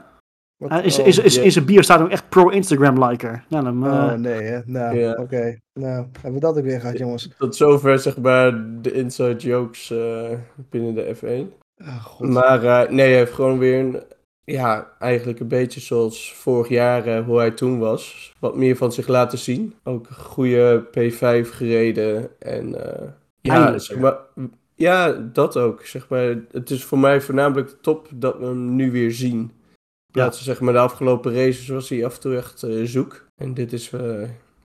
is, oh, is, is, ja. in zijn bio staat ook echt pro-Instagram-liker. Nou, dan, eh, Oh nee, hè. nou, oké. Nou, hebben we dat ook weer gehad, jongens. Tot zover zeg maar de inside jokes eh, binnen de F1. Oh, god. Maar eh, nee, hij heeft gewoon weer een, ja, eigenlijk een beetje zoals vorig jaar eh, hoe hij toen was. Wat meer van zich laten zien. Ook een goede P5 gereden. En eh, ja, zeg ja. maar, ja, dat ook. Zeg maar, het is voor mij voornamelijk top dat we hem nu weer zien. Ja. Ja, zeg maar, de afgelopen races was hij af en toe echt eh, zoek. En dit is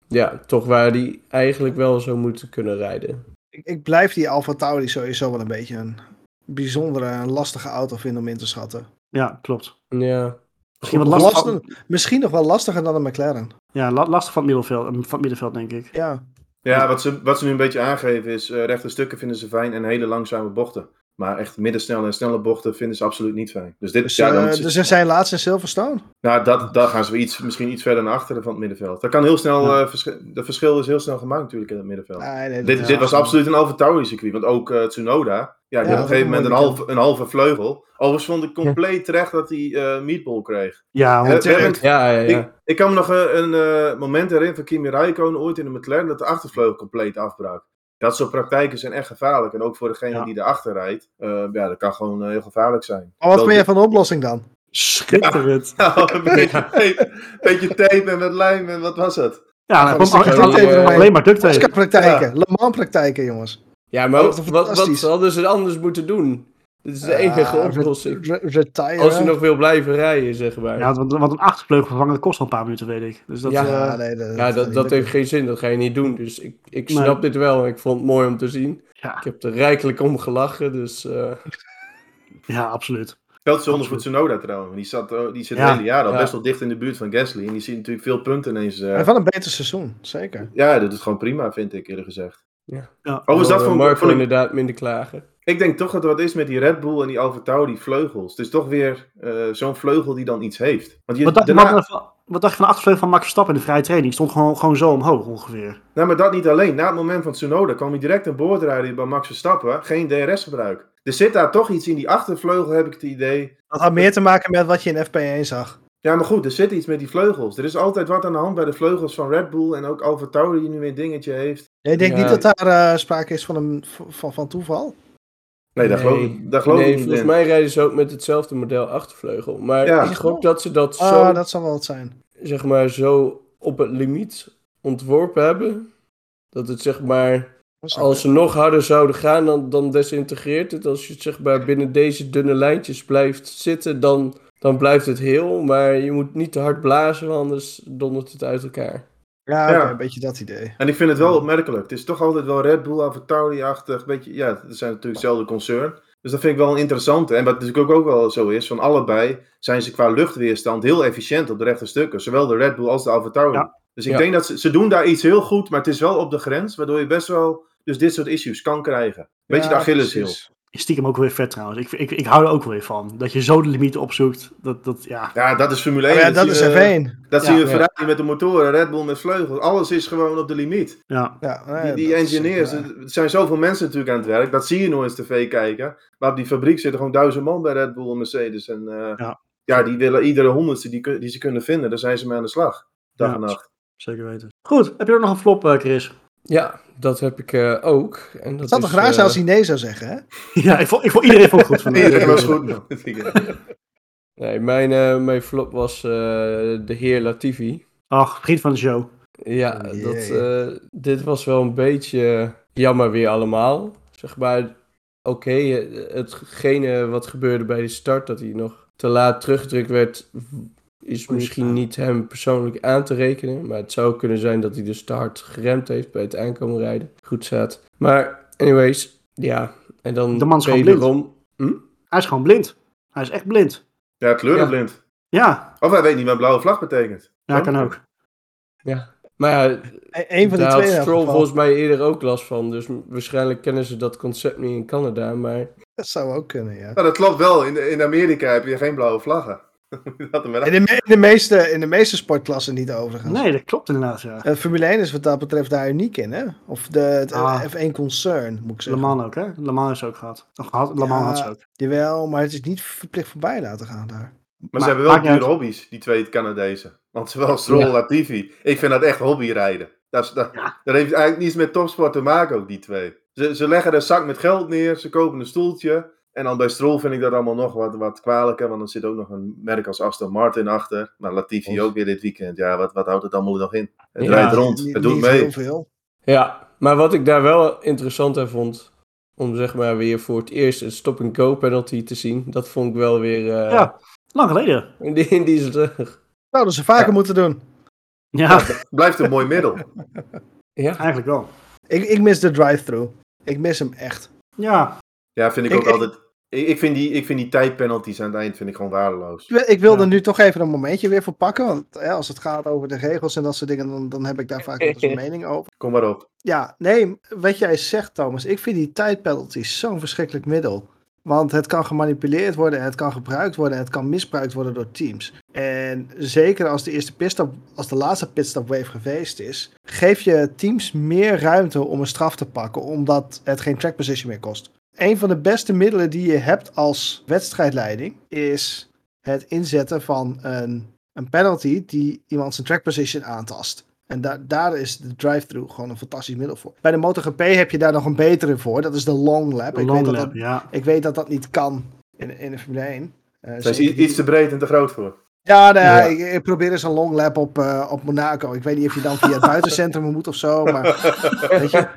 ja, toch waar hij eigenlijk wel zou moeten kunnen rijden. Ik, ik blijf die Alfa Tauri sowieso wel een beetje een bijzondere en lastige auto vinden om in te schatten. Ja, klopt. Ja, Misschien wat lastig, misschien nog wel lastiger dan een McLaren. ja, la- lastig van, het middenveld, van het middenveld, denk ik. Ja, ja, wat ze, wat ze nu een beetje aangeven is, eh, rechte stukken vinden ze fijn en hele langzame bochten. Maar echt middensnelle en snelle bochten vinden ze absoluut niet fijn. Dus dit, dus, ja, dan, eh, dus er zijn laatst in Silverstone. nou, dat, daar gaan ze weer iets, misschien iets verder naar achteren van het middenveld. Dat kan heel snel, Ja. eh, verschil, dat verschil is heel snel gemaakt natuurlijk in het middenveld. Nee, nee, Dit, dat- dit was absoluut een Tauri circuit, want ook eh, Tsunoda, ja, die Ja, had op een gegeven dat moment een, half, een halve vleugel. Overigens vond ik compleet terecht dat hij eh meatball kreeg. Ja, want, ja, ja. ja. Ik, ik kan me nog een, een eh, moment herinneren van Kimi Räikkönen ooit in de McLaren dat de achtervleugel compleet afbrak. Dat soort praktijken zijn echt gevaarlijk. En ook voor degene Ja. die erachter rijdt, eh, ja, dat kan gewoon eh, heel gevaarlijk zijn. Maar wat Dat- ben je van de oplossing dan? schitterend. Nou, <laughs> een beetje, tape, beetje tape en met lijm en wat was het? Ja, toch alleen, maar duct tape. Oscar-praktijken, Le Mans-praktijken, jongens. Ja, maar wat, wat, fantastisch. hadden ze anders moeten doen? Dit is de enige Ah, oplossing. re- retire. Als hij nog wil blijven rijden, zeg maar. Ja, want, want een achtervleugel vervangen dat kost al een paar minuten, weet ik. Dus dat, Ja. eh, nee, dat, Ja, dat, dat heeft geen zin. Dat ga je niet doen. Dus ik, ik Nee. snap dit wel. Ik vond het mooi om te zien. ja, Ik heb er rijkelijk om gelachen. Dus eh, ja, absoluut. Wel zonde voor Tsunoda trouwens. Die, zat, eh, die zit Ja. het hele jaar al Ja. best wel dicht in de buurt van Gasly. En die ziet natuurlijk veel punten ineens. eh, Hij heeft wel een beter seizoen, zeker. ja, dat is gewoon prima, vind ik eerlijk gezegd. Ja. Ja. Overigens, dat Zal, vond, eh, ik- Marco vond ik, inderdaad minder klagen. Ik denk toch dat er wat is met die Red Bull en die Alfa die vleugels. Het is toch weer eh, zo'n vleugel die dan iets heeft. Want je, Wat dacht, je daarna- van- wat dacht je van de achtervleugel van Max Verstappen in de vrije training? Die stond gewoon, gewoon zo omhoog ongeveer. Nou, maar dat niet alleen. Na het moment van Tsunoda kwam hij direct aan boord rijden bij Max Verstappen. Geen DRS-gebruik. Er zit daar toch iets in die achtervleugel, heb ik het idee. Dat had meer te maken met wat je in FP1 zag. Ja, maar goed, er zit iets met die vleugels. Er is altijd wat aan de hand bij de vleugels van Red Bull en ook Alfa Tauri die nu weer een dingetje heeft. Ik denk Ja. niet dat daar eh, sprake is van, een, van, van toeval. Nee, dat geloof ik, geloof nee ik niet volgens in. mij rijden ze ook met hetzelfde model achtervleugel. Maar Ja. ik gok dat ze dat zo, Ah, dat zal wel het zijn. zeg maar, zo op het limiet ontworpen hebben. Dat het zeg maar, als ze nog harder zouden gaan, dan, dan desintegreert het. Als je zeg maar binnen deze dunne lijntjes blijft zitten, dan, dan blijft het heel. Maar je moet niet te hard blazen, want anders dondert het uit elkaar. Ja, een beetje dat idee. En ik vind het wel opmerkelijk. Het is toch altijd wel Red Bull, Alfa Tauri-achtig. Beetje, ja, het zijn natuurlijk hetzelfde concern. Dus dat vind ik wel een interessante. En wat natuurlijk ook, ook wel zo is, van allebei zijn ze qua luchtweerstand heel efficiënt op de rechte stukken. Zowel de Red Bull als de. Ja. Dus ik Ja. denk dat ze, ze doen daar iets heel goed, maar het is wel op de grens, waardoor je best wel dus dit soort issues kan krijgen. Beetje de Achilleshiel. Stiekem ook weer vet trouwens. Ik, ik, ik hou er ook wel weer van. Dat je zo de limieten opzoekt. Dat, dat, ja. Ja, dat is Formule 1. Maar ja, dat zie is je- F1. Dat Ja. zie je Ja. Ferrari met de motoren, Red Bull met vleugels. Alles is gewoon op de limiet. ja. Ja, Die, die is engineers, er zijn zoveel mensen natuurlijk aan het werk. Dat zie je nooit eens tv kijken. Maar op die fabriek zitten gewoon duizend man bij Red Bull en Mercedes. En eh, Ja. ja. die willen iedere honderdste die, die ze kunnen vinden. Daar zijn ze mee aan de slag. Dag Ja. en nacht. Zeker weten. Goed, heb je ook nog een flop, eh, Chris? Ja, dat heb ik eh, ook. En dat Het zou is, toch raar zijn eh, als hij nee zou zeggen, hè? <laughs> ja, ik vond, ik vond iedereen vond het goed van Nee, dat was goed. <laughs> Nee, mijn, eh, mijn flop was eh, de heer Latifi. Ach, vriend van de show. Ja, Oh, dat, eh, dit was wel een beetje jammer weer allemaal. Zeg maar, oké, eh, hetgene wat gebeurde bij de start, dat hij nog te laat teruggedrukt werd, is misschien niet hem persoonlijk aan te rekenen. Maar het zou kunnen zijn dat hij dus te hard geremd heeft bij het aankomen rijden. Goed zat. Maar, anyways, ja. En dan De man is gewoon blind. Hm? Hij is gewoon blind. Hij is echt blind. Ja, kleurenblind. Ja, Of hij weet niet wat blauwe vlag betekent. ja kan ook. Ja. Maar ja, E- Eén van Daar had twee. elk Stroll volgens mij eerder ook last van. Dus waarschijnlijk kennen ze dat concept niet in Canada. Maar Dat zou ook kunnen, ja. Nou, dat klopt wel. In, in Amerika heb je geen blauwe vlaggen. Dat hem wel- In de, me- in, de meeste, in de meeste sportklassen niet overigens. Nee, dat klopt inderdaad, ja. Eh, Formule 1 is wat dat betreft daar uniek in, hè? Of de, het Ah. F1 concern, moet ik Le zeggen. Mans ook, hè? Le Mans is ze ook gehad. Of gehad Le Mans Ja. had ze ook. Jawel, maar het is niet verplicht voorbij laten gaan daar. Maar, Maar ze hebben wel dure uit. hobby's, die twee Canadezen. Want zowel Stroll Ja. als Latifi. Ik vind dat echt hobbyrijden. Dat, is, dat, Ja. dat heeft eigenlijk niets met topsport te maken, ook die twee. Ze, ze leggen een zak met geld neer, ze kopen een stoeltje. En dan bij Stroll vind ik dat allemaal nog wat, wat kwalijker. Want er zit ook nog een merk als Aston Martin achter. Maar Latifi Of- ook weer dit weekend. Ja, wat, wat houdt het allemaal nog in? Het Ja, draait rond, Niet- het doet niet mee. heel veel. ja, maar wat ik daar wel interessant aan vond. Om zeg maar weer voor het eerst een stop-and-go penalty te zien. Dat vond ik wel weer eh, Ja, lang geleden. in, die, in die terug. Zouden ze vaker Ja. moeten doen. Ja, Blijft een mooi middel. Ja, eigenlijk wel. Ik, ik mis de drive-thru. Ik mis hem echt. Ja, Ja, vind ik Ik- ook ik- altijd... Ik, ik, vind die, ik vind die tijdpenalties aan het eind vind ik gewoon waardeloos. Ik wil- Ja. nu toch even een momentje weer voor pakken. Want hè, als het gaat over de regels en dat soort dingen, dan, dan heb ik daar vaak wel een <laughs> mening over. Kom maar op. Ja, nee, wat jij zegt, Thomas. Ik vind die tijdpenalties zo'n verschrikkelijk middel. Want het kan gemanipuleerd worden, het kan gebruikt worden, het kan misbruikt worden door teams. En zeker als de eerste pitstop, als de laatste pitstop wave geweest is, geef je teams meer ruimte om een straf te pakken, omdat het geen track position meer kost. Een van de beste middelen die je hebt als wedstrijdleiding is het inzetten van een, een penalty die iemand zijn track position aantast. En da daar is de drive-thru gewoon een fantastisch middel voor. Bij de MotoGP heb je daar nog een betere voor. Dat is de long lap. de ik, long weet dat lap, dat, ja. ik weet dat dat niet kan in, in de Formule 1. Eh, Daar is iets te breed en te groot voor. Ja, nou ja, Ja. Ik, ik probeer eens een long lap op, eh, op Monaco. Ik weet niet of je dan via het <laughs> buitencentrum moet of zo. Maar <laughs> weet je,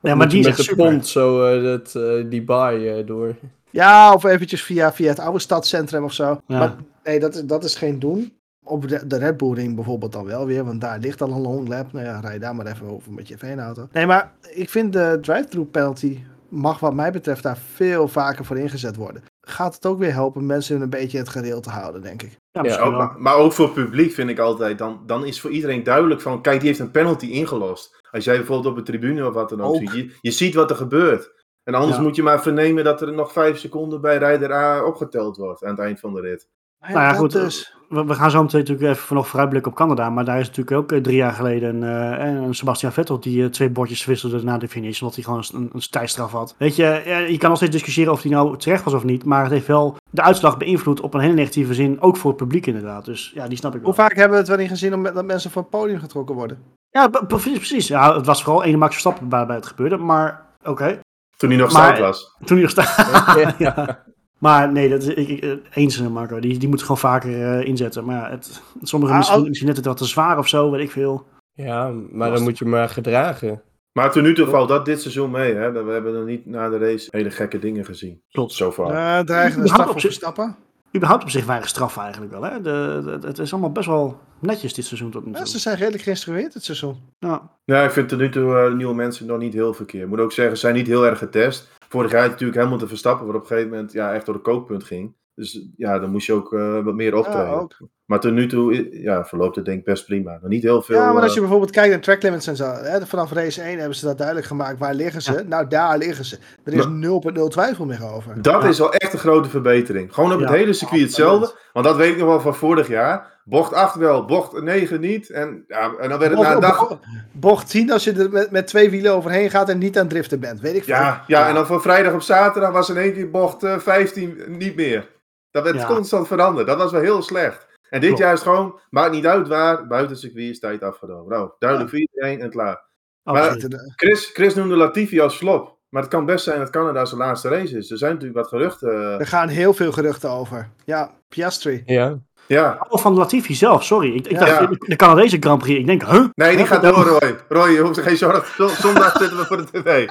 Ja, maar die is met echt de super. pont zo eh, dat, eh, die baai eh, door. Ja, of eventjes via, via het oude stadscentrum of zo. Ja. Maar nee, dat is, dat is geen doen. Op de, de Red Bull Ring bijvoorbeeld dan wel weer, want daar ligt al een long lap. Nou ja, rij daar maar even over met je V-auto. Nee, maar ik vind de drive-thru penalty mag wat mij betreft daar veel vaker voor ingezet worden. Gaat het ook weer helpen mensen een beetje het gereel te houden, denk ik. Ja, Ook, maar ook voor het publiek vind ik altijd, dan, dan is voor iedereen duidelijk van, kijk, die heeft een penalty ingelost. Als jij bijvoorbeeld op een tribune of wat dan ook, Ook. ziet, je, je ziet wat er gebeurt. En anders Ja. moet je maar vernemen dat er nog vijf seconden bij rijder A opgeteld wordt aan het eind van de rit. Nou ja, goed, dus. We, we gaan zo meteen natuurlijk even nog vooruitblikken op Canada. Maar daar is natuurlijk ook eh, drie jaar geleden eh, een Sebastian Vettel die eh, twee bordjes wisselde na de finish. Omdat hij gewoon een, een tijdstraf had. Weet je, eh, je kan nog steeds discussiëren of hij nou terecht was of niet. Maar het heeft wel de uitslag beïnvloed op een hele negatieve zin. Ook voor het publiek inderdaad. Dus ja, die snap ik wel. Hoe vaak hebben we het wel niet gezien om- dat mensen van het podium getrokken worden? Ja, precies. precies. Ja, het was vooral ene Max Verstappen waarbij het gebeurde. Maar oké, Toen hij nog stout was. <laughs> toen hij er staat. Ja. <laughs> ja. Maar nee, dat, is- ik, ik, eh, eens Marco. Die, die moet gewoon vaker eh, inzetten. Maar ja, het, sommigen Ah, misschien, misschien net wat te zwaar of zo, weet ik veel. Ja, maar dan moet je maar gedragen. Maar tot nu toe valt dat dit seizoen mee. Hè? We hebben nog niet na de race hele gekke dingen gezien. Klopt. Zo far. Eh dreigende Ja, straf op Verstappen. Überhaupt op zich weinig straf eigenlijk wel. Hè? De, de- het is allemaal best wel netjes dit seizoen tot nu Ja, toe. ze zijn redelijk geïnstrueerd het seizoen. Ja. Ja, ik vind tot nu toe eh, nieuwe mensen nog niet heel verkeerd. Ik moet ook zeggen, ze zijn niet heel erg getest. Vorig jaar had natuurlijk helemaal te verstappen, wat op een gegeven moment ja, echt door de kookpunt ging. Dus ja, dan moest je ook eh, wat meer optreden. Ja, ook. Maar tot nu toe ja, verloopt het denk ik best prima. Nog niet heel veel. ja, maar als eh, je bijvoorbeeld kijkt naar track limits en zo. Hè, vanaf race 1 hebben ze dat duidelijk gemaakt. Waar liggen ze? Ja. Nou, daar liggen ze. Er is Maar- 0,0 twijfel meer over. Dat Ja. is wel echt een grote verbetering. Gewoon op Ja, het hele circuit hetzelfde. Want dat weet ik nog wel van vorig jaar. Bocht 8 wel, bocht 9 niet. En, ja, en dan werd het na een dag... Bocht, bocht 10 als je er met, met twee wielen overheen gaat en niet aan het driften bent. Weet ik veel. Ja, ja, en dan van vrijdag op zaterdag was in één keer bocht eh, 15 niet meer. Dat werd Ja. constant veranderd. Dat was wel heel slecht. En dit Klopt. jaar is gewoon, maakt niet uit waar, buiten circuit is tijd afgenomen. Nou, duidelijk voor iedereen en klaar. Absoluut. De- Chris, Chris noemde Latifi als flop. Maar het kan best zijn dat Canada zijn laatste race is. Er zijn natuurlijk wat geruchten. Er gaan heel veel geruchten over. Ja, Piastri. Ja. ja, Oh, van Latifi zelf, sorry. Ik, ik Ja. dacht, Ja. de, de Canadese Grand Prix. Ik denk, huh? Nee, die gaat Ja. door, Roy. Roy, je hoeft geen zorgen. Zondag zitten we voor de tv.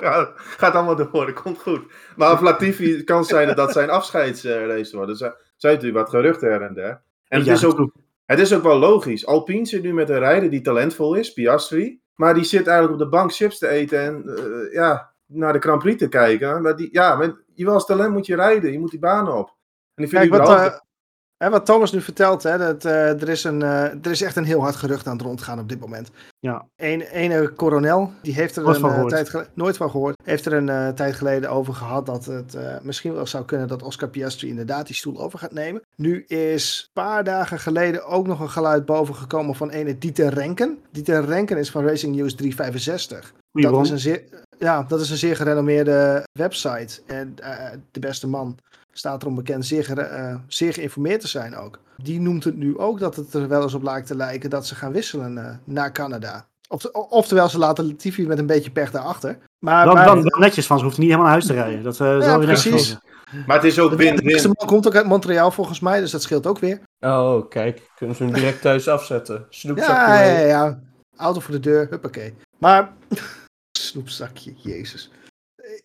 Ja, gaat allemaal door, dat komt goed. Maar of Latifi het kan zijn dat dat zijn afscheidsrace wordt. Er zijn zijn natuurlijk wat geruchten her en der. En het is, ook, het is ook wel logisch. Alpine zit nu met een rijder die talentvol is, Piastri. Maar die zit eigenlijk op de bank chips te eten en eh, ja, naar de Grand Prix te kijken. Maar die, ja, je wil als talent moet je rijden. Je moet die banen op. En ik vind Kijk, wat, überhaupt- hè, wat Thomas nu vertelt, hè, dat, eh, er, is een, eh, er is echt een heel hard gerucht aan het rondgaan op dit moment. Ja. Een ene coronel, die heeft er Nooit een van eh, gehoord. tijd geleden, nooit van gehoord, heeft er een tijd geleden over gehad dat het misschien wel zou kunnen dat Oscar Piastri inderdaad die stoel over gaat nemen. Nu is een paar dagen geleden ook nog een geluid boven gekomen van ene Dieter Renken. Dieter Renken is van Racing News 365. Goeie Dat is, een zeer, ja, dat is een zeer gerenommeerde website. En de beste man staat erom bekend zeer, eh, zeer geïnformeerd te zijn ook. Die noemt het nu ook dat het er wel eens op lijkt te lijken dat ze gaan wisselen eh, naar Canada. Of, oftewel, ze laten Latifi met een beetje pech daarachter. Maar, Dan, maar- dan, dan netjes van, ze hoeft niet helemaal naar huis te rijden. Dat eh je nergens precies. maar het is ook de, de win-win. man komt ook uit Montreal volgens mij, dus dat scheelt ook weer. Oh, kijk. Kunnen ze hem direct thuis afzetten. Snoepzakje Ja, ja, ja, ja. Auto voor de deur, huppakee. Maar, <laughs> snoepzakje, jezus.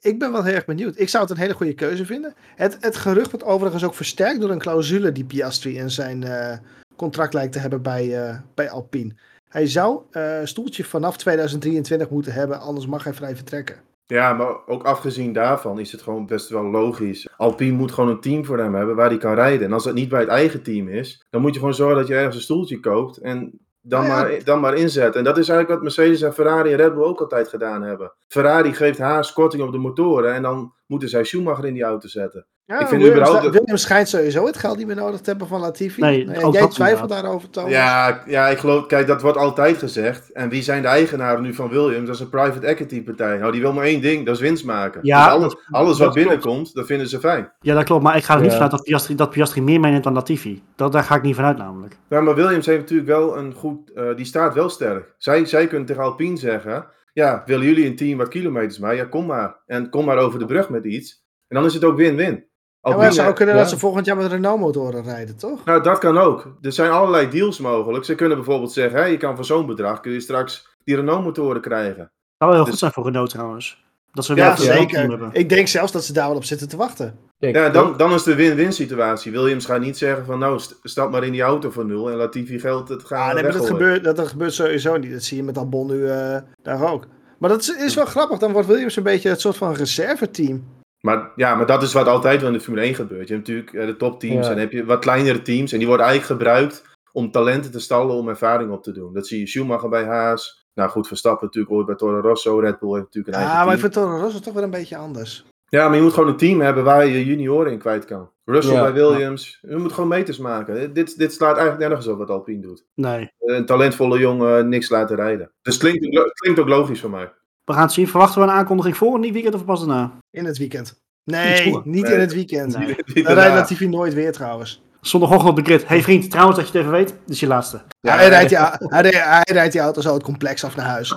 Ik ben wel heel erg benieuwd. Ik zou het een hele goede keuze vinden. Het, het gerucht wordt overigens ook versterkt door een clausule die Piastri in zijn eh, contract lijkt te hebben bij, eh, bij Alpine. Hij zou eh, een stoeltje vanaf 2023 moeten hebben, anders mag hij vrij vertrekken. Ja, maar ook afgezien daarvan is het gewoon best wel logisch. Alpine moet gewoon een team voor hem hebben waar hij kan rijden. En als dat niet bij het eigen team is, dan moet je gewoon zorgen dat je ergens een stoeltje koopt en dan, Nou ja. maar, dan maar inzet. En dat is eigenlijk wat Mercedes en Ferrari en Red Bull ook altijd gedaan hebben. Ferrari geeft Haas korting op de motoren en dan moeten zij Schumacher in die auto zetten. Ja, Ik vind Williams, überhaupt- Williams schijnt sowieso het geld niet meer nodig te hebben van Latifi. Nee, jij twijfelt daarover, Thomas. Ja, ja, ik geloof, kijk, dat wordt altijd gezegd. En wie zijn de eigenaren nu van Williams? Dat is een private equity partij. Nou, die wil maar één ding, dat is winst maken. Ja, dus alles, alles dat wat binnenkomt, dat vinden ze fijn. Ja, dat klopt. Maar ik ga er niet Ja. vanuit dat Piastri, dat Piastri meer meeneemt dan Latifi. Dat, daar ga ik niet vanuit namelijk. Ja, maar Williams heeft natuurlijk wel een goed. eh, die staat wel sterk. Zij, zij kunnen tegen Alpine zeggen: Ja, willen jullie een team wat kilometers maken? Ja, kom maar. En kom maar over de brug met iets. En dan is het ook win-win. Ja, maar Alpine, het zou kunnen ja. dat ze volgend jaar met Renault-motoren rijden, toch? nou, dat kan ook. Er zijn allerlei deals mogelijk. Ze kunnen bijvoorbeeld zeggen: hè, Je kan voor zo'n bedrag kun je straks die Renault-motoren krijgen. Dat zou wel heel Dus- goed zijn voor Renault trouwens. Dat ze Ja, zeker. hebben. Ik denk zelfs dat ze daar wel op zitten te wachten. Denk Ja, dan, dan is de win-win situatie. Williams gaat niet zeggen: van nou, st- stap maar in die auto voor nul en Latifi geld het gaan. Ah, nee, maar dat gebeurt, dat, dat gebeurt sowieso niet. Dat zie je met Albon nu eh, daar ook. Maar dat is, is wel grappig. Dan wordt Williams een beetje het soort van reserveteam. Maar, ja, maar dat is wat altijd wel in de Formule 1 gebeurt. Je hebt natuurlijk eh, de topteams Ja. en dan heb je wat kleinere teams. En die worden eigenlijk gebruikt om talenten te stallen om ervaring op te doen. Dat zie je Schumacher bij Haas. Nou goed, Verstappen natuurlijk ooit bij Toro Rosso. Red Bull heeft natuurlijk een eigen Ja, maar ik vind Toro Rosso toch wel een beetje anders. Ja, maar je moet gewoon een team hebben waar je junioren in kwijt kan. Russell Ja. bij Williams. Je moet gewoon meters maken. Dit, dit slaat eigenlijk nergens op wat Alpine doet. Nee. Een talentvolle jongen niks laten rijden. Dus het klinkt, klinkt ook logisch voor mij. We gaan het zien. Verwachten we een aankondiging voor een nieuw weekend of pas daarna? In het weekend. Niet Nee, niet Nee. in het weekend. Nee. Dan rijdt Latifi nooit weer trouwens. Zondagochtend op de grid. Hey vriend, trouwens dat je het even weet. Dit is je laatste. Ja, hij, rijdt die, hij, rijdt- hij rijdt die auto zo het complex af naar huis.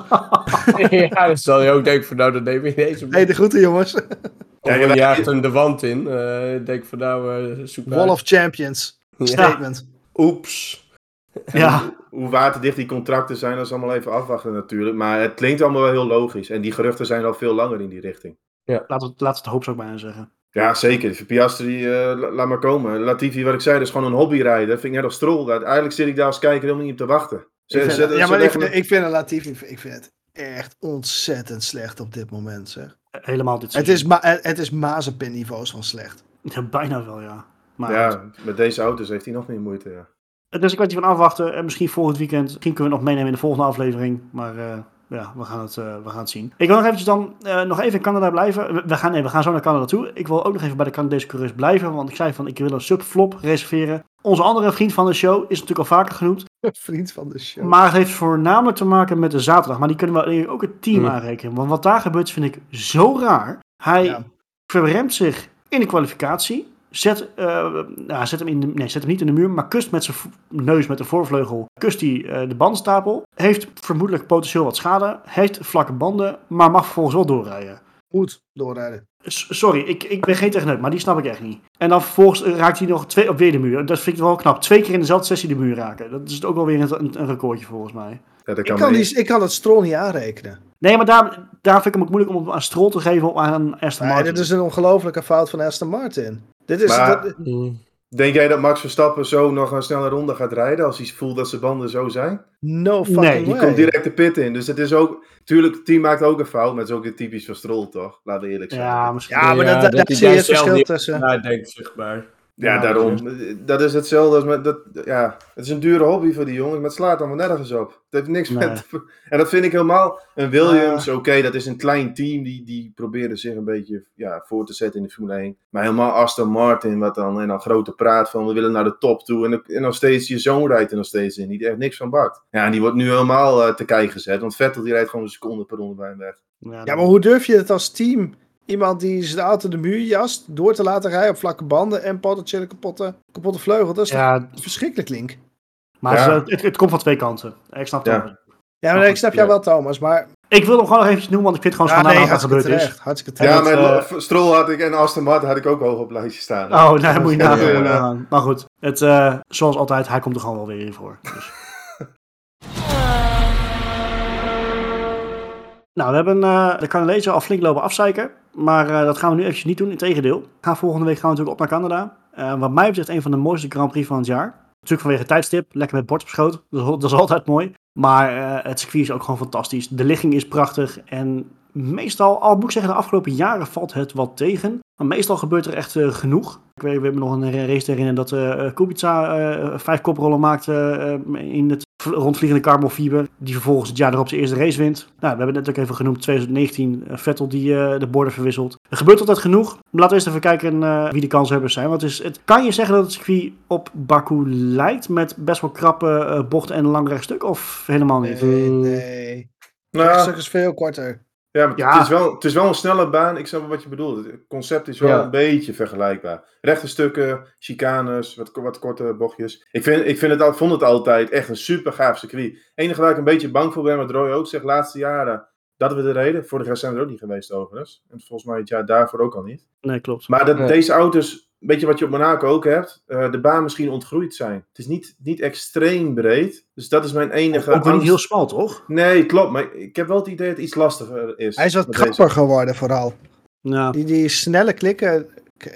<laughs> ja, dan zal je ook denken van nou, dan neem je deze Hey, de groeten jongens. Ja, je jaagt hem de wand in. eh, Ik denk van nou, eh, zoek maar Wall uit. of Champions. Ja. Statement. Oeps. Ja. Hoe waterdicht die contracten zijn, dat is allemaal even afwachten natuurlijk. Maar het klinkt allemaal wel heel logisch. En die geruchten zijn al veel langer in die richting. Laten we, laten we het hoop zou ik bijna zeggen. Ja, zeker. Piastri, eh, la- laat maar komen. Latifi, wat ik zei, dat is gewoon een hobbyrijder. Vind ik net als Stroll. Eigenlijk zit ik daar als kijker helemaal niet op te wachten. Ze- Ik ze- ja, maar ik vind, ik vind een Latifi, ik vind het echt ontzettend slecht op dit moment. Zeg. Helemaal dit Het is, ma het het is Mazepin niveaus van slecht. Ja, bijna wel, ja. Maar Ja, met deze auto's heeft hij nog meer moeite. Ja. Het is een kwestie van afwachten. En misschien volgend weekend. Misschien kunnen we het nog meenemen in de volgende aflevering. Maar eh, ja, we gaan, het, eh, we gaan het zien. Ik wil nog eventjes dan eh, nog even in Canada blijven. We, we gaan, nee, we gaan zo naar Canada toe. Ik wil ook nog even bij de Canadese coureurs blijven. Want ik zei van ik wil een subflop reserveren. Onze andere vriend van de show is natuurlijk al vaker genoemd. <laughs> Vriend van de show. Maar het heeft voornamelijk te maken met de zaterdag. Maar die kunnen we ook het team Hmm. aanrekenen. Want wat daar gebeurt vind ik zo raar. Hij Ja. verremt zich in de kwalificatie. Zet, eh, nou, zet, hem in de, nee, zet hem niet in de muur, maar kust met zijn neus met de voorvleugel. Kust hij eh, de bandstapel. Heeft vermoedelijk potentieel wat schade. Heeft vlakke banden, maar mag vervolgens wel doorrijden. Goed doorrijden. S- Sorry, ik, ik ben geen techneut, maar die snap ik echt niet. En dan vervolgens eh, raakt hij nog twee op weer de muur. Dat vind ik wel knap. Twee keer in dezelfde sessie de muur raken. Dat is ook wel weer een, een recordje volgens mij. Ja, dat Ik kan die, ik kan het Stroll niet aanrekenen. Nee, maar daar, daar vind ik hem ook moeilijk om het aan Stroll te geven op aan Aston Nee, Martin. dit is een ongelofelijke fout van Aston Martin. Dit is, Maar- dat- Mm. Denk jij dat Max Verstappen zo nog een snelle ronde gaat rijden als hij voelt dat zijn banden zo zijn? no fucking Nee, Die way. komt direct de pit in. Dus het is ook... Tuurlijk, het team maakt ook een fout. Maar het is ook weer typisch van Stroll, toch? Laten we eerlijk zijn. Ja, misschien. Ja, maar Ja, dat, dat hij zie je het zelf verschil niet- tussen. Ja, denk zeg maar. Ja, Ja, daarom. Dat is hetzelfde als met dat. Ja, het is een dure hobby voor die jongens, maar het slaat allemaal nergens op. Het heeft niks Nee. met. <laughs> En dat vind ik helemaal. Een Williams, oké, dat is een klein team die, die proberen zich een beetje ja, voor te zetten in de Formule 1. Maar helemaal Aston Martin, wat dan en dan grote praat van we willen naar de top toe. En, dan- en nog steeds je zoon rijdt er nog steeds in, die echt niks van bakt. Ja, en die wordt nu helemaal eh, te kijken gezet, want Vettel die rijdt gewoon een seconde per ronde bij hem weg. Ja, maar hoe durf je het als team? Iemand die zijn auto de muur jast, door te laten rijden op vlakke banden en potentiële kapotte, kapotte vleugel. Dat is Ja, verschrikkelijk, Link? maar Ja. het, het, het komt van twee kanten. Ik snap het Ja. wel. Ja, maar ik snap jou wel, Thomas. Maar Ik wil hem gewoon nog eventjes noemen, want ik vind het gewoon ja, schandalig nee, wat er gebeurd is. Hartstikke terecht. Ja, dat, maar eh, Stroll had ik en Aston Martin had ik ook hoog op lijstje staan. Oh, nou, daar moet je nagaan. Maar goed, het, eh, zoals altijd, hij komt er gewoon wel weer in voor. Dus. Nou, we hebben eh, de Canadezen al flink lopen afzeiken. Maar eh, dat gaan we nu eventjes niet doen. Integendeel. Gaan volgende week gaan we natuurlijk op naar Canada. Eh, wat mij betreft een van de mooiste Grand Prix van het jaar. Natuurlijk vanwege het tijdstip. Lekker met bord op schoot. Dat is, dat is altijd mooi. Maar het circuit is ook gewoon fantastisch. De ligging is prachtig. En meestal, al moet ik zeggen, de afgelopen jaren valt het wat tegen. Maar meestal gebeurt er echt eh, genoeg. Ik weet, we hebben nog een race te herinneren dat eh Kubica eh, vijf koprollen maakte eh, in het rondvliegende carbonfiber. Die vervolgens het jaar erop zijn eerste race wint. Nou, we hebben het net ook even genoemd, 2019 eh, Vettel die eh, de borden verwisselt. Er gebeurt altijd genoeg. Laten we eens even kijken eh, wie de kanshebbers zijn. Want het is, het, kan je zeggen dat het circuit op Baku lijkt met best wel krappe eh, bochten en een lang rechtstuk? Of helemaal niet? Nee, nee. Nou, Het stuk is veel korter. Ja, maar Ja. Het, is wel, het is wel een snelle baan. Ik snap wel wat je bedoelt. Het concept is wel Ja. een beetje vergelijkbaar. Rechte stukken, chicanes, wat, wat korte bochtjes. Ik, vind, ik vind het, al- vond het altijd echt een super gaaf circuit. Het enige waar ik een beetje bang voor ben, wat Roy ook zegt, laatste jaren, dat we de reden. Vorig jaar zijn we er ook niet geweest overigens. En volgens mij het jaar daarvoor ook al niet. Nee, klopt. Maar dat Nee. deze auto's, weet je wat je op Monaco ook hebt, eh, de baan misschien ontgroeid zijn. Het is niet, niet extreem breed. Dus dat is mijn enige Ook niet heel smal, toch? Nee, klopt. Maar ik heb wel het idee dat het iets lastiger is. Hij is wat deze. krapper geworden vooral. Ja. Die, die snelle klikken,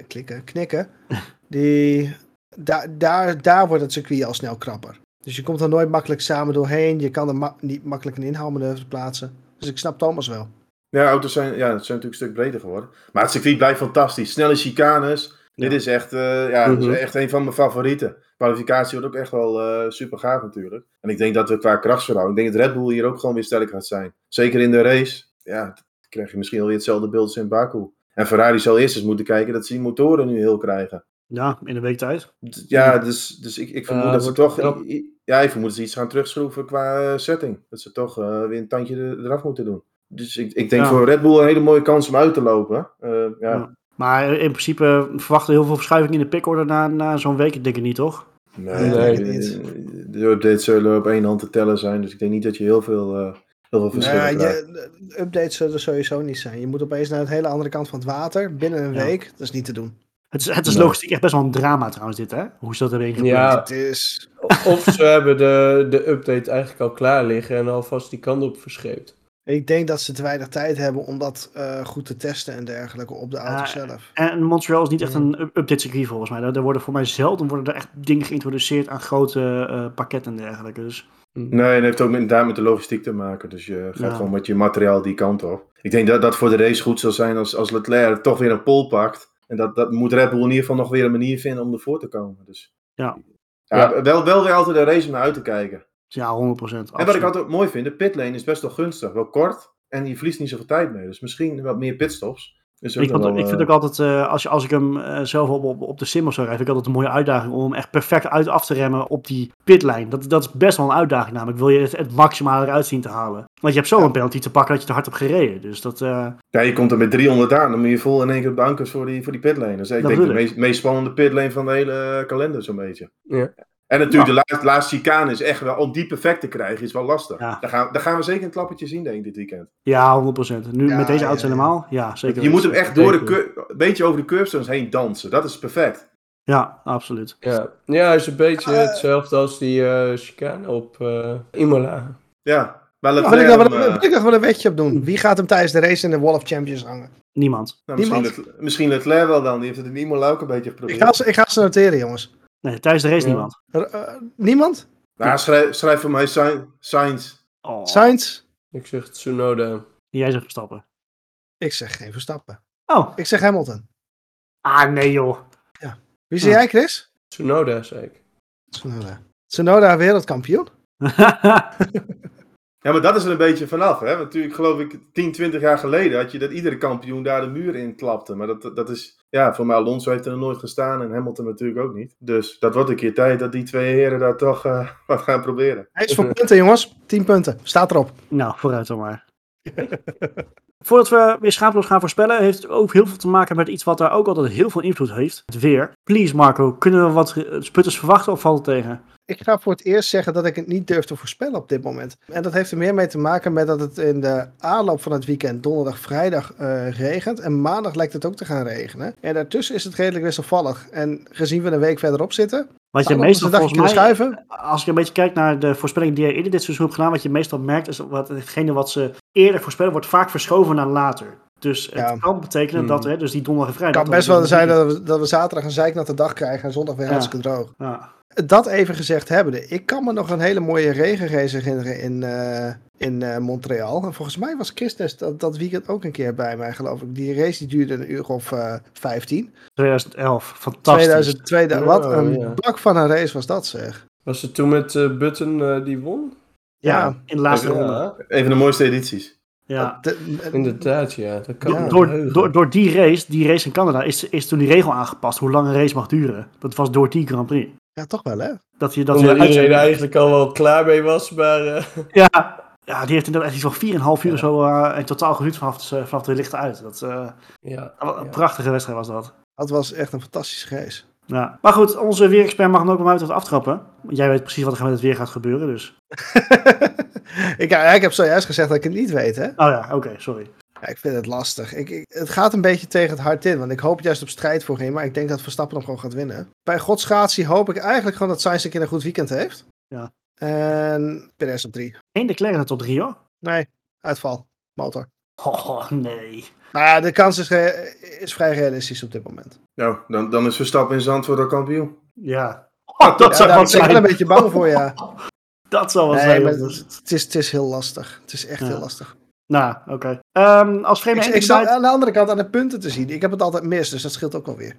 klikken, knikken, <laughs> die, daar, daar, daar wordt het circuit al snel krapper. Dus je komt er nooit makkelijk samen doorheen. Je kan er ma- niet makkelijk een inhaalmanoeuvre plaatsen. Dus ik snap Thomas wel. Ja, auto's zijn, ja, het zijn natuurlijk een stuk breder geworden. Maar het circuit blijft fantastisch. Snelle chicanes. Dit Ja. is echt, eh, ja, dit is echt een van mijn favorieten. kwalificatie wordt ook echt wel eh, super gaaf natuurlijk. En ik denk dat we qua krachtsverhouding, ik denk dat Red Bull hier ook gewoon weer sterk gaat zijn. Zeker in de race, ja, dan krijg je misschien wel weer hetzelfde beeld als in Baku. En Ferrari zal eerst eens moeten kijken dat ze die motoren nu heel krijgen. Ja, in een week tijd. Ja, dus, dus ik, ik vermoed Ja, dat ze toch. knap. Ja, ik vermoed dat ze iets gaan terugschroeven qua eh, setting. Dat ze toch eh, weer een tandje er- eraf moeten doen. Dus ik, ik denk Ja. voor Red Bull een hele mooie kans om uit te lopen. Eh, ja. Ja. Maar in principe verwachten we heel veel verschuiving in de pickorder na, na zo'n week. Ik denk het niet, toch? Nee, Nee, niet. de updates zullen op één hand te tellen zijn. Dus ik denk niet dat je heel veel, eh heel veel verschillen krijgt. je, updates zullen er sowieso niet zijn. Je moet opeens naar het hele andere kant van het water binnen een Ja. week. Dat is niet te doen. Het is, het is Nee. logistiek echt best wel een drama trouwens dit, hè? Hoe ze dat hebben ingepland. Ja. Het is... Of ze hebben de, de update eigenlijk al klaar liggen en alvast die kant op verscheept. Ik denk dat ze te weinig tijd hebben om dat eh, goed te testen en dergelijke op de auto Ah, zelf. En Montreal is niet echt een up- update circuit volgens mij. Er, worden voor mij zelden worden er echt dingen geïntroduceerd aan grote eh, pakketten en dergelijke. Dus Hm. Nee, en het heeft ook met, daar met de logistiek te maken. Dus je gaat Ja. gewoon met je materiaal die kant op. Ik denk dat dat voor de race goed zal zijn als, als Leclerc toch weer een pole pakt. En dat, dat moet Red Bull in ieder geval nog weer een manier vinden om ervoor te komen. Dus, Ja. ja, Wel, wel weer altijd een race om naar uit te kijken. Ja, 100 procent. En wat ik altijd mooi vind, de pitlane is best wel gunstig. Wel kort en je verliest niet zoveel tijd mee. Dus misschien wat meer pitstops. Ik, vond, wel, ik vind eh, ook altijd, eh, als, je, als ik hem eh, zelf op, op, op de sim of zo rijd, vind ik altijd een mooie uitdaging om hem echt perfect uit af te remmen op die pitlijn. Dat, dat is best wel een uitdaging namelijk. Wil je het, het maximale eruit zien te halen. Want je hebt zo Ja. een penalty te pakken dat je te hard hebt gereden. Dus dat, eh, Ja, je komt er met 300 aan. Dan moet je vol in één keer op de ankers voor die, voor die pitlane. Dat is ik Dat denk de meest, meest spannende pitlane van de hele kalender zo'n beetje. Ja. En natuurlijk, de laatste, laatste chicane is echt wel, om die perfect te krijgen, is wel lastig. Ja. Daar, gaan, daar gaan we zeker een klappertje zien, denk ik, dit weekend. ja, 100 procent. Nu Ja, met deze auto's ja. helemaal. Ja, zeker. je moet hem echt door de cur- een beetje over de curbstones heen dansen. Dat is perfect. Ja, absoluut. Ja. ja, hij is een beetje Eh. hetzelfde als die eh chicane op eh Imola. Ja, maar Wil ik, Leclerc, nog wel, hem, een- wil ik nog wel een wetje op doen? Wie gaat hem tijdens de race in de Wall of Champions hangen? Niemand. nou, misschien, niemand? Leclerc, misschien Leclerc wel dan. Die heeft het in Imola ook een beetje Ik geprobeerd. ga, ze, ik ga ze noteren, jongens. Nee, tijdens de race Ja. niemand. Er, eh, niemand? Nou, schrijf, schrijf voor mij Sain- Sainz. Oh, Sainz? Ik zeg Tsunoda. Jij zegt Verstappen. Ik zeg geen Verstappen. Oh, Ik zeg Hamilton. ah nee joh. Wie zeg Ja. jij, Chris? Tsunoda, zei ik. Tsunoda. Tsunoda wereldkampioen. <laughs> <laughs> Ja, maar dat is er een beetje vanaf. Hè? Want Natuurlijk, geloof ik, 10, 20 jaar geleden had je dat iedere kampioen daar de muur in klapte. Maar dat, dat is, ja, voor mij Alonso heeft er nog nooit gestaan en Hamilton natuurlijk ook niet. Dus dat wordt een keer tijd dat die twee heren daar toch eh, <laughs> wat gaan proberen. Hij is voor punten, jongens. 10 punten. Staat erop. nou, vooruit dan maar. <laughs> Voordat we weer schaaploos gaan voorspellen, heeft het ook heel veel te maken met iets wat daar ook altijd heel veel invloed heeft. Het weer. Please Marco, kunnen we wat eh, sputters verwachten of valt het tegen? Ik ga voor het eerst zeggen dat ik het niet durf te voorspellen op dit moment. En dat heeft er meer mee te maken met dat het in de aanloop van het weekend donderdag, vrijdag eh, regent. En maandag lijkt het ook te gaan regenen. En daartussen is het redelijk wisselvallig. En gezien we een week verderop zitten, Wat je het meestal volgens mij, schuiven. als ik een beetje kijk naar de voorspelling die je eerder dit seizoen hebt gedaan, wat je meestal merkt is dat hetgene wat ze eerder voorspellen wordt vaak verschoven naar later. Dus het Ja. kan betekenen Hmm. dat, hè, dus die donderdag en vrijdag. Het kan best wel zijn dat we, dat we zaterdag een zeiknatte dag krijgen en zondag weer Ja. hartstikke droog. Ja. Dat even gezegd hebbende, ik kan me nog een hele mooie regenrace herinneren in, eh, in eh, Montreal. En volgens mij was Christus dat, dat weekend ook een keer bij mij, geloof ik. Die race die duurde een uur of eh 15. 2011, fantastisch. 2000, 2000, wat een ja. bak van een race was dat zeg. Was het toen met eh, Button eh, die won? Ja, Ja. in de laatste ronde. Even de mooiste edities. Ja. De- Inderdaad, ja. Dat kan Door, door, door die race, die race in Canada, is, is toen die regel aangepast hoe lang een race mag duren. Dat was door die Grand Prix. Ja, toch wel hè? Dat je dat Omdat je iedereen uit- eigenlijk al wel klaar mee was, maar... eh, <laughs> ja, ja, die heeft inderdaad echt iets van 4,5 uur of zo eh, in totaal geduurd vanaf, de- vanaf de lichten uit. Dat, eh, ja. wat een Ja. prachtige wedstrijd was dat. Dat was echt een fantastische race. Ja. Maar goed, onze weerexpert mag hem ook bij mij wat aftrappen. Jij weet precies wat er met het weer gaat gebeuren, dus... <laughs> ik, ja, ik heb zojuist gezegd dat ik het niet weet hè. Oh ja, oké, sorry. Ja, ik vind het lastig. Ik, ik- het gaat een beetje tegen het hart in. Want ik hoop juist op strijd voorheen. Maar ik denk dat Verstappen hem gewoon gaat winnen. Bij Godsgratie hoop ik eigenlijk gewoon dat Sainz een keer een goed weekend heeft. Ja. En Perez op drie. Eén de de top 3 hoor. Nee, uitval. Motor. Oh, nee. Nou ja, de kans is, is vrij realistisch op dit moment. Nou, dan, dan is Verstappen in Zandvoort al kampioen. Ja. <laughs> Oh, dat Ja, zou wat ben ik wel zijn. een beetje bang voor, ja. <laughs> Dat zou wat Nee, zijn. het, het is, het is heel lastig. Het is echt Ja. heel lastig. Nou, oké. Ehm, als vreemde Ik, ik sta aan de andere kant aan de punten te zien. Ik heb het altijd mis, dus dat scheelt ook wel weer.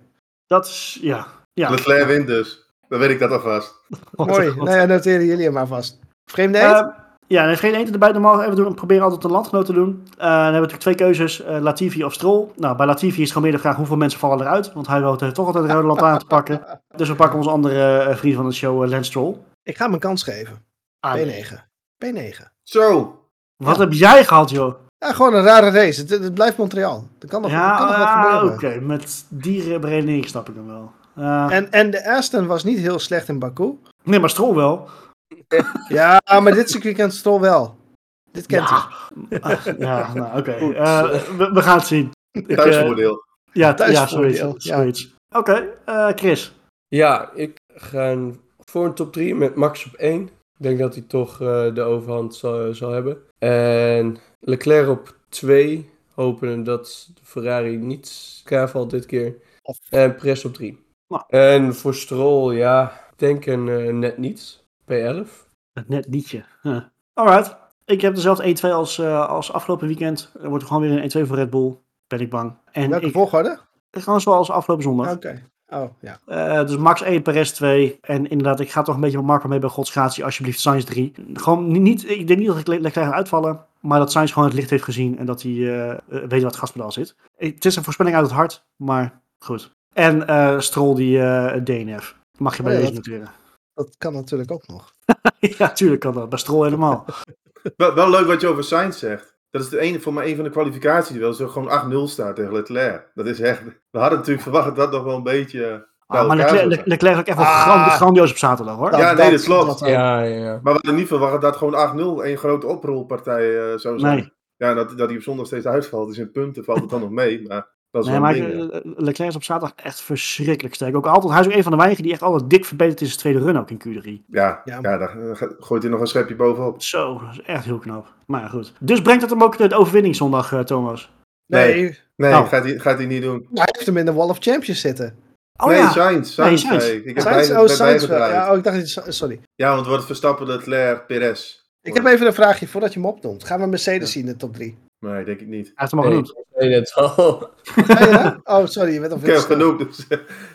Dat is, ja. ja. Leclerc wint dus. Dan weet ik dat alvast. <laughs> Mooi. God. Nou ja, noteren jullie hem maar vast. Vreemde eet? Eh, ja, nee, geen eten erbij. Normaal even doen. Proberen altijd een landgenoot te doen. Eh, dan hebben we natuurlijk twee keuzes. eh, Latifi of Stroll. Nou, bij Latifi is het gewoon meer de vraag hoeveel mensen vallen eruit. Want hij wil toch altijd een rode lantaarn te pakken. <laughs> Dus we pakken onze andere eh, vriend van de show, Lance Stroll. Ik ga hem een kans geven. Ah, P9. P9. Zo. Wat heb jij gehad, joh? Ja, gewoon een rare race. Het, het blijft Montreal. Er kan nog, er Ja, kan nog wat ah, oké. gebeuren. Met die beredenering snap ik hem wel. Eh, En, en de Aston was niet heel slecht in Baku. nee, maar Stroll wel. <laughs> Ja, maar dit circuit kent Stroll wel. Dit kent hij. Ja, Ah, ja nou oké. <laughs> Eh, we, we gaan het zien. Ik, Thuisvoordeel. ja, ja, Thuisvoordeel, zoiets. ja. zoiets. Oké, eh, Chris. Ja, ik ga voor een top 3 met Max op 1. Ik denk dat hij toch eh, de overhand zal, zal hebben. En Leclerc op 2. Hopen dat de Ferrari niet elkaar valt dit keer. Of- En Perez op 3. Nou. En voor Stroll, ja, ik denk een eh, net niets. P11. Net liedje. Huh. Alright. Ik heb dezelfde 1-2 als, eh, als afgelopen weekend. Er wordt gewoon weer een 1-2 voor Red Bull. Ben ik bang. En Welke ik, volgorde? gewoon zoals afgelopen zondag. Oké. Oh, ja. Eh, dus Max 1, Perez 2. En inderdaad, ik ga toch een beetje met Marco mee bij Godsgratie. Alsjeblieft, Sainz 3. Gewoon niet- niet, ik denk niet dat ik le- Leclerc ga uitvallen. Maar dat Sainz gewoon het licht heeft gezien. En dat hij eh, eh, weet wat het gaspedaal zit. Het is een voorspelling uit het hart. Maar goed. En eh Stroll die eh DNF. Mag je bij Oh ja, deze dat- noteren. Dat kan natuurlijk ook nog. <laughs> ja, tuurlijk kan dat. Bij Stroll helemaal. <laughs> Wel, wel leuk wat je over Sainz zegt. Dat is de ene, voor mij een van de kwalificaties wel. Zo gewoon 8-0 staat tegen Leclerc. Dat is echt... We hadden natuurlijk verwacht dat dat nog wel een beetje... bij Ah, maar Leclerc. Leclerc is ook echt wel Ah. gran- grandioos op zaterdag hoor. Ja, nee, dat klopt. Ja, ja, ja. Maar we hadden niet verwacht dat gewoon 8-0 een grote oprolpartij eh, zou zijn. Nee. Ja, dat, dat hij op zondag steeds uitvalt. Dus in punten valt het dan nog mee. Maar dat is Nee, wel maar ding. Leclerc is op zaterdag echt verschrikkelijk sterk. Ook altijd, hij is ook een van de weinigen die echt altijd dik verbeterd is in zijn tweede run ook in Q3. Ja, Ja. ja. daar eh, gooit hij nog een schepje bovenop. Zo, dat is echt heel knap. Maar ja, goed. Dus brengt dat hem ook de overwinning zondag, eh, Thomas? Nee, Nee. Nee, Nou. gaat, hij, gaat hij niet doen. hij heeft hem in de Wall of Champions zitten. Oh nee, ja, Sainz. Nee, Sainz, ik. Heb Sainz, oh, Sainz. Ja, oh, ik dacht, niet- sorry. Ja, want het wordt Verstappen, Leclerc, Perez. Ik heb even een vraagje voordat je hem opnoemt. Gaan we Mercedes zien in de top 3? Nee, denk ik niet. hij heeft hem al Nee, genoemd. ik weet het al. Ga je dat? Oh, sorry, je bent al Ik heb veel genoemd. Dus,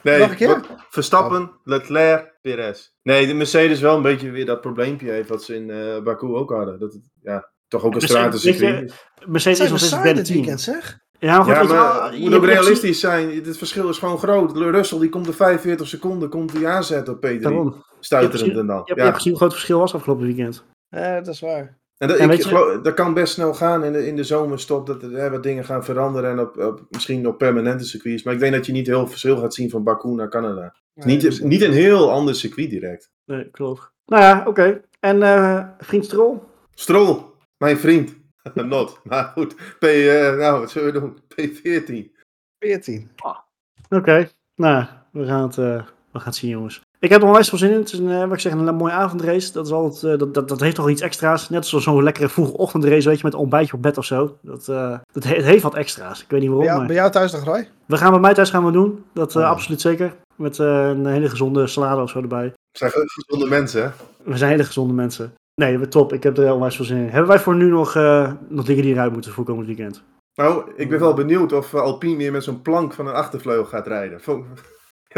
nee, Nog een keer? Verstappen, Leclerc, Perez. Nee, de Mercedes wel een beetje weer dat probleempje heeft wat ze in eh Baku ook hadden. Dat het, ja, toch ook een Mercedes, stratencircuit. Mercedes is nog steeds derde team. weekend, zeg? Ja, maar goed, Ja, maar het je moet ook realistisch zijn. Het verschil is gewoon groot. Russell die komt er 45 seconden komt hij aanzetten op gezien- P3. Daarom. Stuiterend dan. Je hebt, je Ja. hebt gezien hoe groot het verschil was afgelopen weekend. Eh, dat is waar. En dat, ik weet je- geloof- dat kan best snel gaan in de, in de zomerstop. Dat er hè, wat dingen gaan veranderen. En op, op, misschien op permanente circuits. Maar ik denk dat je niet heel verschil gaat zien van Baku naar Canada. Nee, niet, niet een heel ander circuit direct. Nee, klopt. Nou ja, oké. En eh vriend Stroll? Stroll, mijn vriend. <laughs> Not. Maar goed. P, eh, nou, wat zullen we doen? P14. 14. Oké. Nou, we gaan, het, eh, we gaan het zien, jongens. Ik heb er onwijs veel zin in. Het is een, eh, wat ik zeg, een mooie avondrace. Dat, is altijd, eh, dat, dat, dat heeft toch iets extra's. Net zoals zo'n lekkere vroege ochtendrace, weet je, met een ontbijtje op bed of zo. Dat, eh, dat he- het heeft wat extra's. Ik weet niet Bij waarom, jou, maar... bij jou thuis nog, Roy? We gaan bij mij thuis gaan we doen. Dat Oh. absoluut zeker. Met eh, een hele gezonde salade of zo erbij. Het zijn gezonde mensen, hè? We zijn hele gezonde mensen. Nee, we top. Ik heb er onwijs veel zin in. Hebben wij voor nu nog, eh, nog dingen die eruit moeten voor komend weekend? Nou, ik ben wel benieuwd of Alpine weer met zo'n plank van een achtervleugel gaat rijden.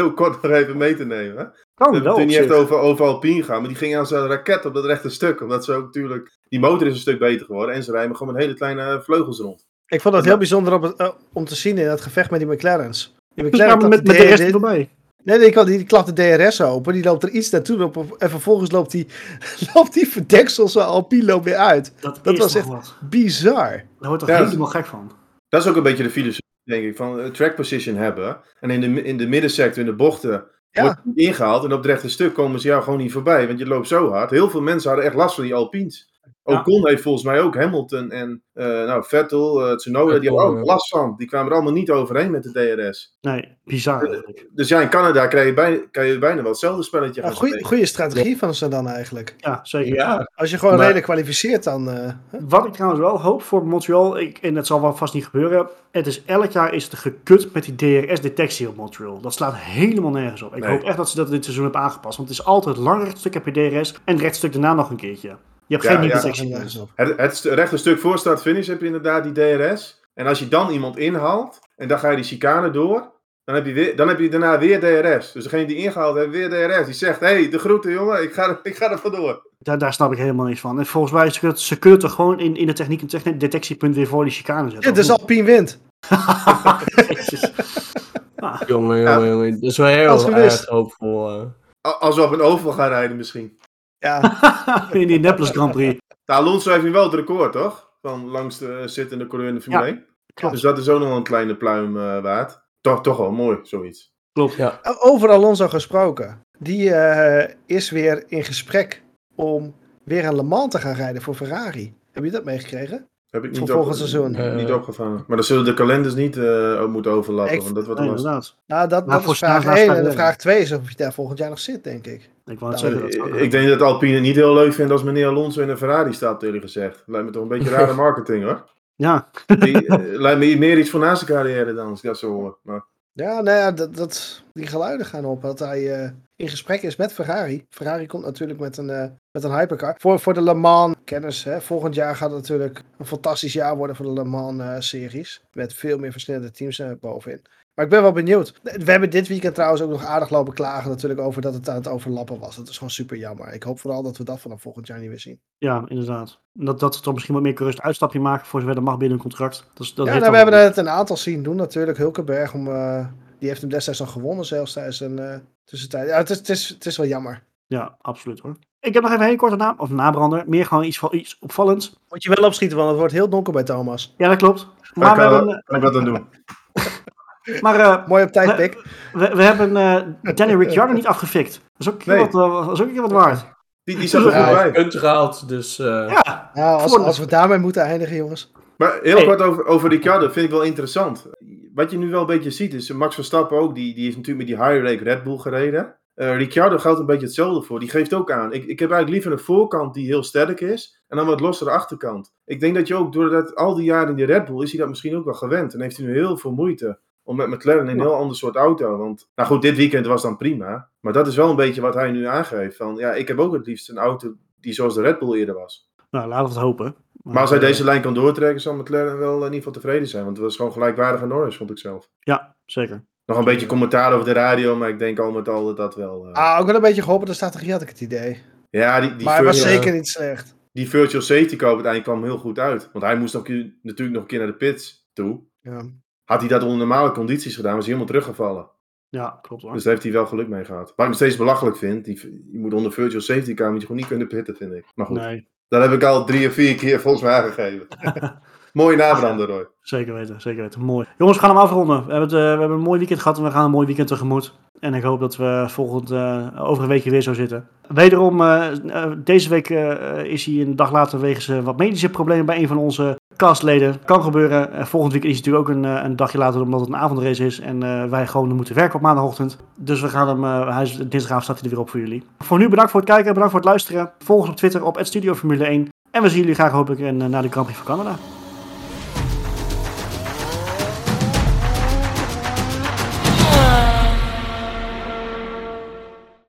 Heel kort nog even mee te nemen. Hè? Kan We het niet echt over, over Alpine gaan, maar die gingen als een raket op dat rechte stuk. Omdat ze ook natuurlijk, die motor is een stuk beter geworden en ze rijden gewoon met hele kleine vleugels rond. Ik vond het heel bijzonder op het, eh, om te zien in dat gevecht met die McLaren's. Die Ja, McLaren met, de rest DRS erbij. Nee, nee, die, die klapt de DRS open. Die loopt er iets naartoe op, en vervolgens loopt die, <laughs> loopt die verdeksel zo Alpine loopt weer uit. Dat, Dat is was echt- wat. Bizar. Daar wordt toch Ja, helemaal gek van. Dat is ook een beetje de filosofie, denk ik, van eh, track position hebben. En in de, in de middensector, in de bochten, Ja. wordt ingehaald. En op het rechte stuk komen ze jou gewoon niet voorbij, want je loopt zo hard. Heel veel mensen hadden echt last van die Alpines. Ja. Ocon heeft volgens mij ook Hamilton en eh, nou, Vettel, eh, Tsunoda, die hadden ook ja. last van. Die kwamen er allemaal niet overheen met de DRS. Nee, bizar eigenlijk. Dus ja, in Canada krijg je bijna, kan je bijna wel hetzelfde spelletje gaan goede, spelen. goede strategie van ze dan eigenlijk. Ja, zeker. Ja, Als je gewoon Maar- redelijk kwalificeert, dan... eh? Wat ik trouwens wel hoop voor Montreal, ik, en dat zal wel vast niet gebeuren. Het is elk jaar is het gekut met die DRS-detectie op Montreal. Dat slaat helemaal nergens op. Ik Nee. hoop echt dat ze dat dit seizoen hebben aangepast. Want het is altijd een lang rechtstuk heb je DRS en het rechtstuk daarna nog een keertje. Je hebt Ja, geen nieuwe ja. nergens op. Het, het rechte stuk voor start-finish heb je inderdaad die DRS. En als je dan iemand inhaalt en dan ga je die chicane door, Dan heb, je weer, dan heb je daarna weer DRS. Dus degene die ingehaald heeft, weer DRS. Die zegt, hé, hey, de groeten jongen, ik ga, er- <laughs> ik ga er vandoor. Daar, daar snap ik helemaal niks van. En volgens mij, ze kunnen, ze kunnen toch gewoon in, in de techniek en techniek detectiepunt weer voor die chicane zetten. Ja, dus Alpine wint. Ah, <laughs> Jongen, jongen, jongen. Dat is wel heel erg hoopvol. eh. A- Als we op een oval gaan rijden misschien. Ja, <laughs> in die Naples Grand Prix. De Alonso heeft nu wel het record, toch? Van langs de zittende coureur in de Formule Ja, 1. klopt. Dus dat is ook nog een kleine pluim eh, waard. Toch, toch wel mooi, zoiets. Klopt. Ja. over Alonso gesproken. Die eh, is weer in gesprek om weer een Le Mans te gaan rijden voor Ferrari. Heb je dat meegekregen? Heb ik Voor niet, volgend seizoen. Niet opgevangen. Maar dan zullen de kalenders niet eh, ook moeten overlappen. Ik- want dat wordt Nee, inderdaad. Nou, dat, dat is vraag Staes 1. staat En de vraag 2 is of je daar volgend jaar nog zit, denk ik. Ik wou het Nou, zeggen. Dat Eh, ik denk dat Alpine het niet heel leuk vindt als meneer Alonso in een Ferrari staat, eerlijk gezegd. Lijkt me toch een beetje <laughs> rare marketing hoor. Ja, Die, eh, lijkt me meer iets voor na zijn carrière dan, als ik dat zo hoor. Maar, Ja, nou ja, dat, dat, die geluiden gaan op. Dat hij eh, in gesprek is met Ferrari. Ferrari komt natuurlijk met een, eh, met een hypercar. Voor, voor de Le Mans kennis. Hè. Volgend jaar gaat het natuurlijk een fantastisch jaar worden voor de Le Mans eh, series. Met veel meer verschillende teams eh, bovenin. Maar ik ben wel benieuwd. We hebben dit weekend trouwens ook nog aardig lopen klagen natuurlijk over dat het aan het overlappen was. Dat is gewoon super jammer. Ik hoop vooral dat we dat vanaf volgend jaar niet meer zien. ja, inderdaad. Dat, dat ze toch misschien wat meer gerust uitstapje maken voor zover dat mag binnen een contract. Dat, dat ja, nou, we hebben het een aantal zien doen natuurlijk. Hulkenberg, om, die heeft hem destijds nog gewonnen zelfs tijdens een eh, tussentijd. Ja, het is, het, is, het is wel jammer. Ja, absoluut hoor. Ik heb nog even een hele korte naam, of nabrander. Meer gewoon iets, van- iets opvallends. Moet je wel opschieten, want het wordt heel donker bij Thomas. Ja, dat klopt. maar we kan, hebben, kan ik wat aan doen? <laughs> maar, eh, Mooi op tijd, Pik. we, we hebben eh, Danny Ricciardo niet afgefikt. Dat is ook een keer, Nee. wat, dat is ook een keer wat waard. Die, die zat er Ja, goed bij. punten gehaald, dus... eh, Ja, Nou, als, als we daarmee moeten eindigen, jongens. Maar heel Hey. kort over, over Ricciardo vind ik wel interessant. Wat je nu wel een beetje ziet is, Max Verstappen ook, die, die is natuurlijk met die high rake Red Bull gereden. Eh Ricciardo geldt een beetje hetzelfde voor. Die geeft ook aan. Ik, ik heb eigenlijk liever een voorkant die heel sterk is. En dan wat lossere achterkant. Ik denk dat je ook, doordat al die jaren in die Red Bull, is hij dat misschien ook wel gewend. En heeft hij nu heel veel moeite om met McLaren een heel ander soort auto. Want, nou goed, dit weekend was dan prima. Maar dat is wel een beetje wat hij nu aangeeft. Van, ja, ik heb ook het liefst een auto die zoals de Red Bull eerder was. nou laten we het hopen. Maar als hij eh, deze lijn kan doortrekken, zal McLaren wel in ieder geval tevreden zijn. Want het was gewoon gelijkwaardig aan Norris, vond ik zelf. Ja, zeker. Nog een beetje commentaar over de radio, maar ik denk al met al dat dat wel... eh, Ah, ook wel een beetje geholpen, de strategie had ik het idee. ja, die, die, maar hij was virtual, zeker niet slecht. die virtual safety car uiteindelijk kwam heel goed uit. Want hij moest ook, natuurlijk nog een keer naar de pits toe. Ja. Had hij dat onder normale condities gedaan, was hij helemaal teruggevallen. Ja, klopt hoor. Dus daar heeft hij wel geluk mee gehad. Wat ik nog steeds belachelijk vind, die, je moet onder virtual safety car moet je gewoon niet kunnen pitten, vind ik. Maar goed, Nee, dat heb ik al drie of vier keer volgens mij aangegeven. <laughs> Mooie nabrander, Roy. zeker weten, zeker weten. Mooi. Jongens, we gaan hem afronden. We hebben, het, eh, we hebben een mooi weekend gehad en we gaan een mooi weekend tegemoet. En ik hoop dat we volgend, eh, over een weekje weer zo zitten. Wederom, eh, deze week is hij een dag later wegens wat medische problemen bij een van onze castleden. Kan gebeuren. Volgend weekend is hij natuurlijk ook een, een dagje later omdat het een avondrace is. En wij gewoon moeten werken op maandagochtend. Dus we gaan hem, hij is, dinsdagavond staat hij er weer op voor jullie. Voor nu bedankt voor het kijken, bedankt voor het luisteren. Volg ons op Twitter op @studioformule 1. En we zien jullie graag in, eh, naar de Grand Prix van Canada.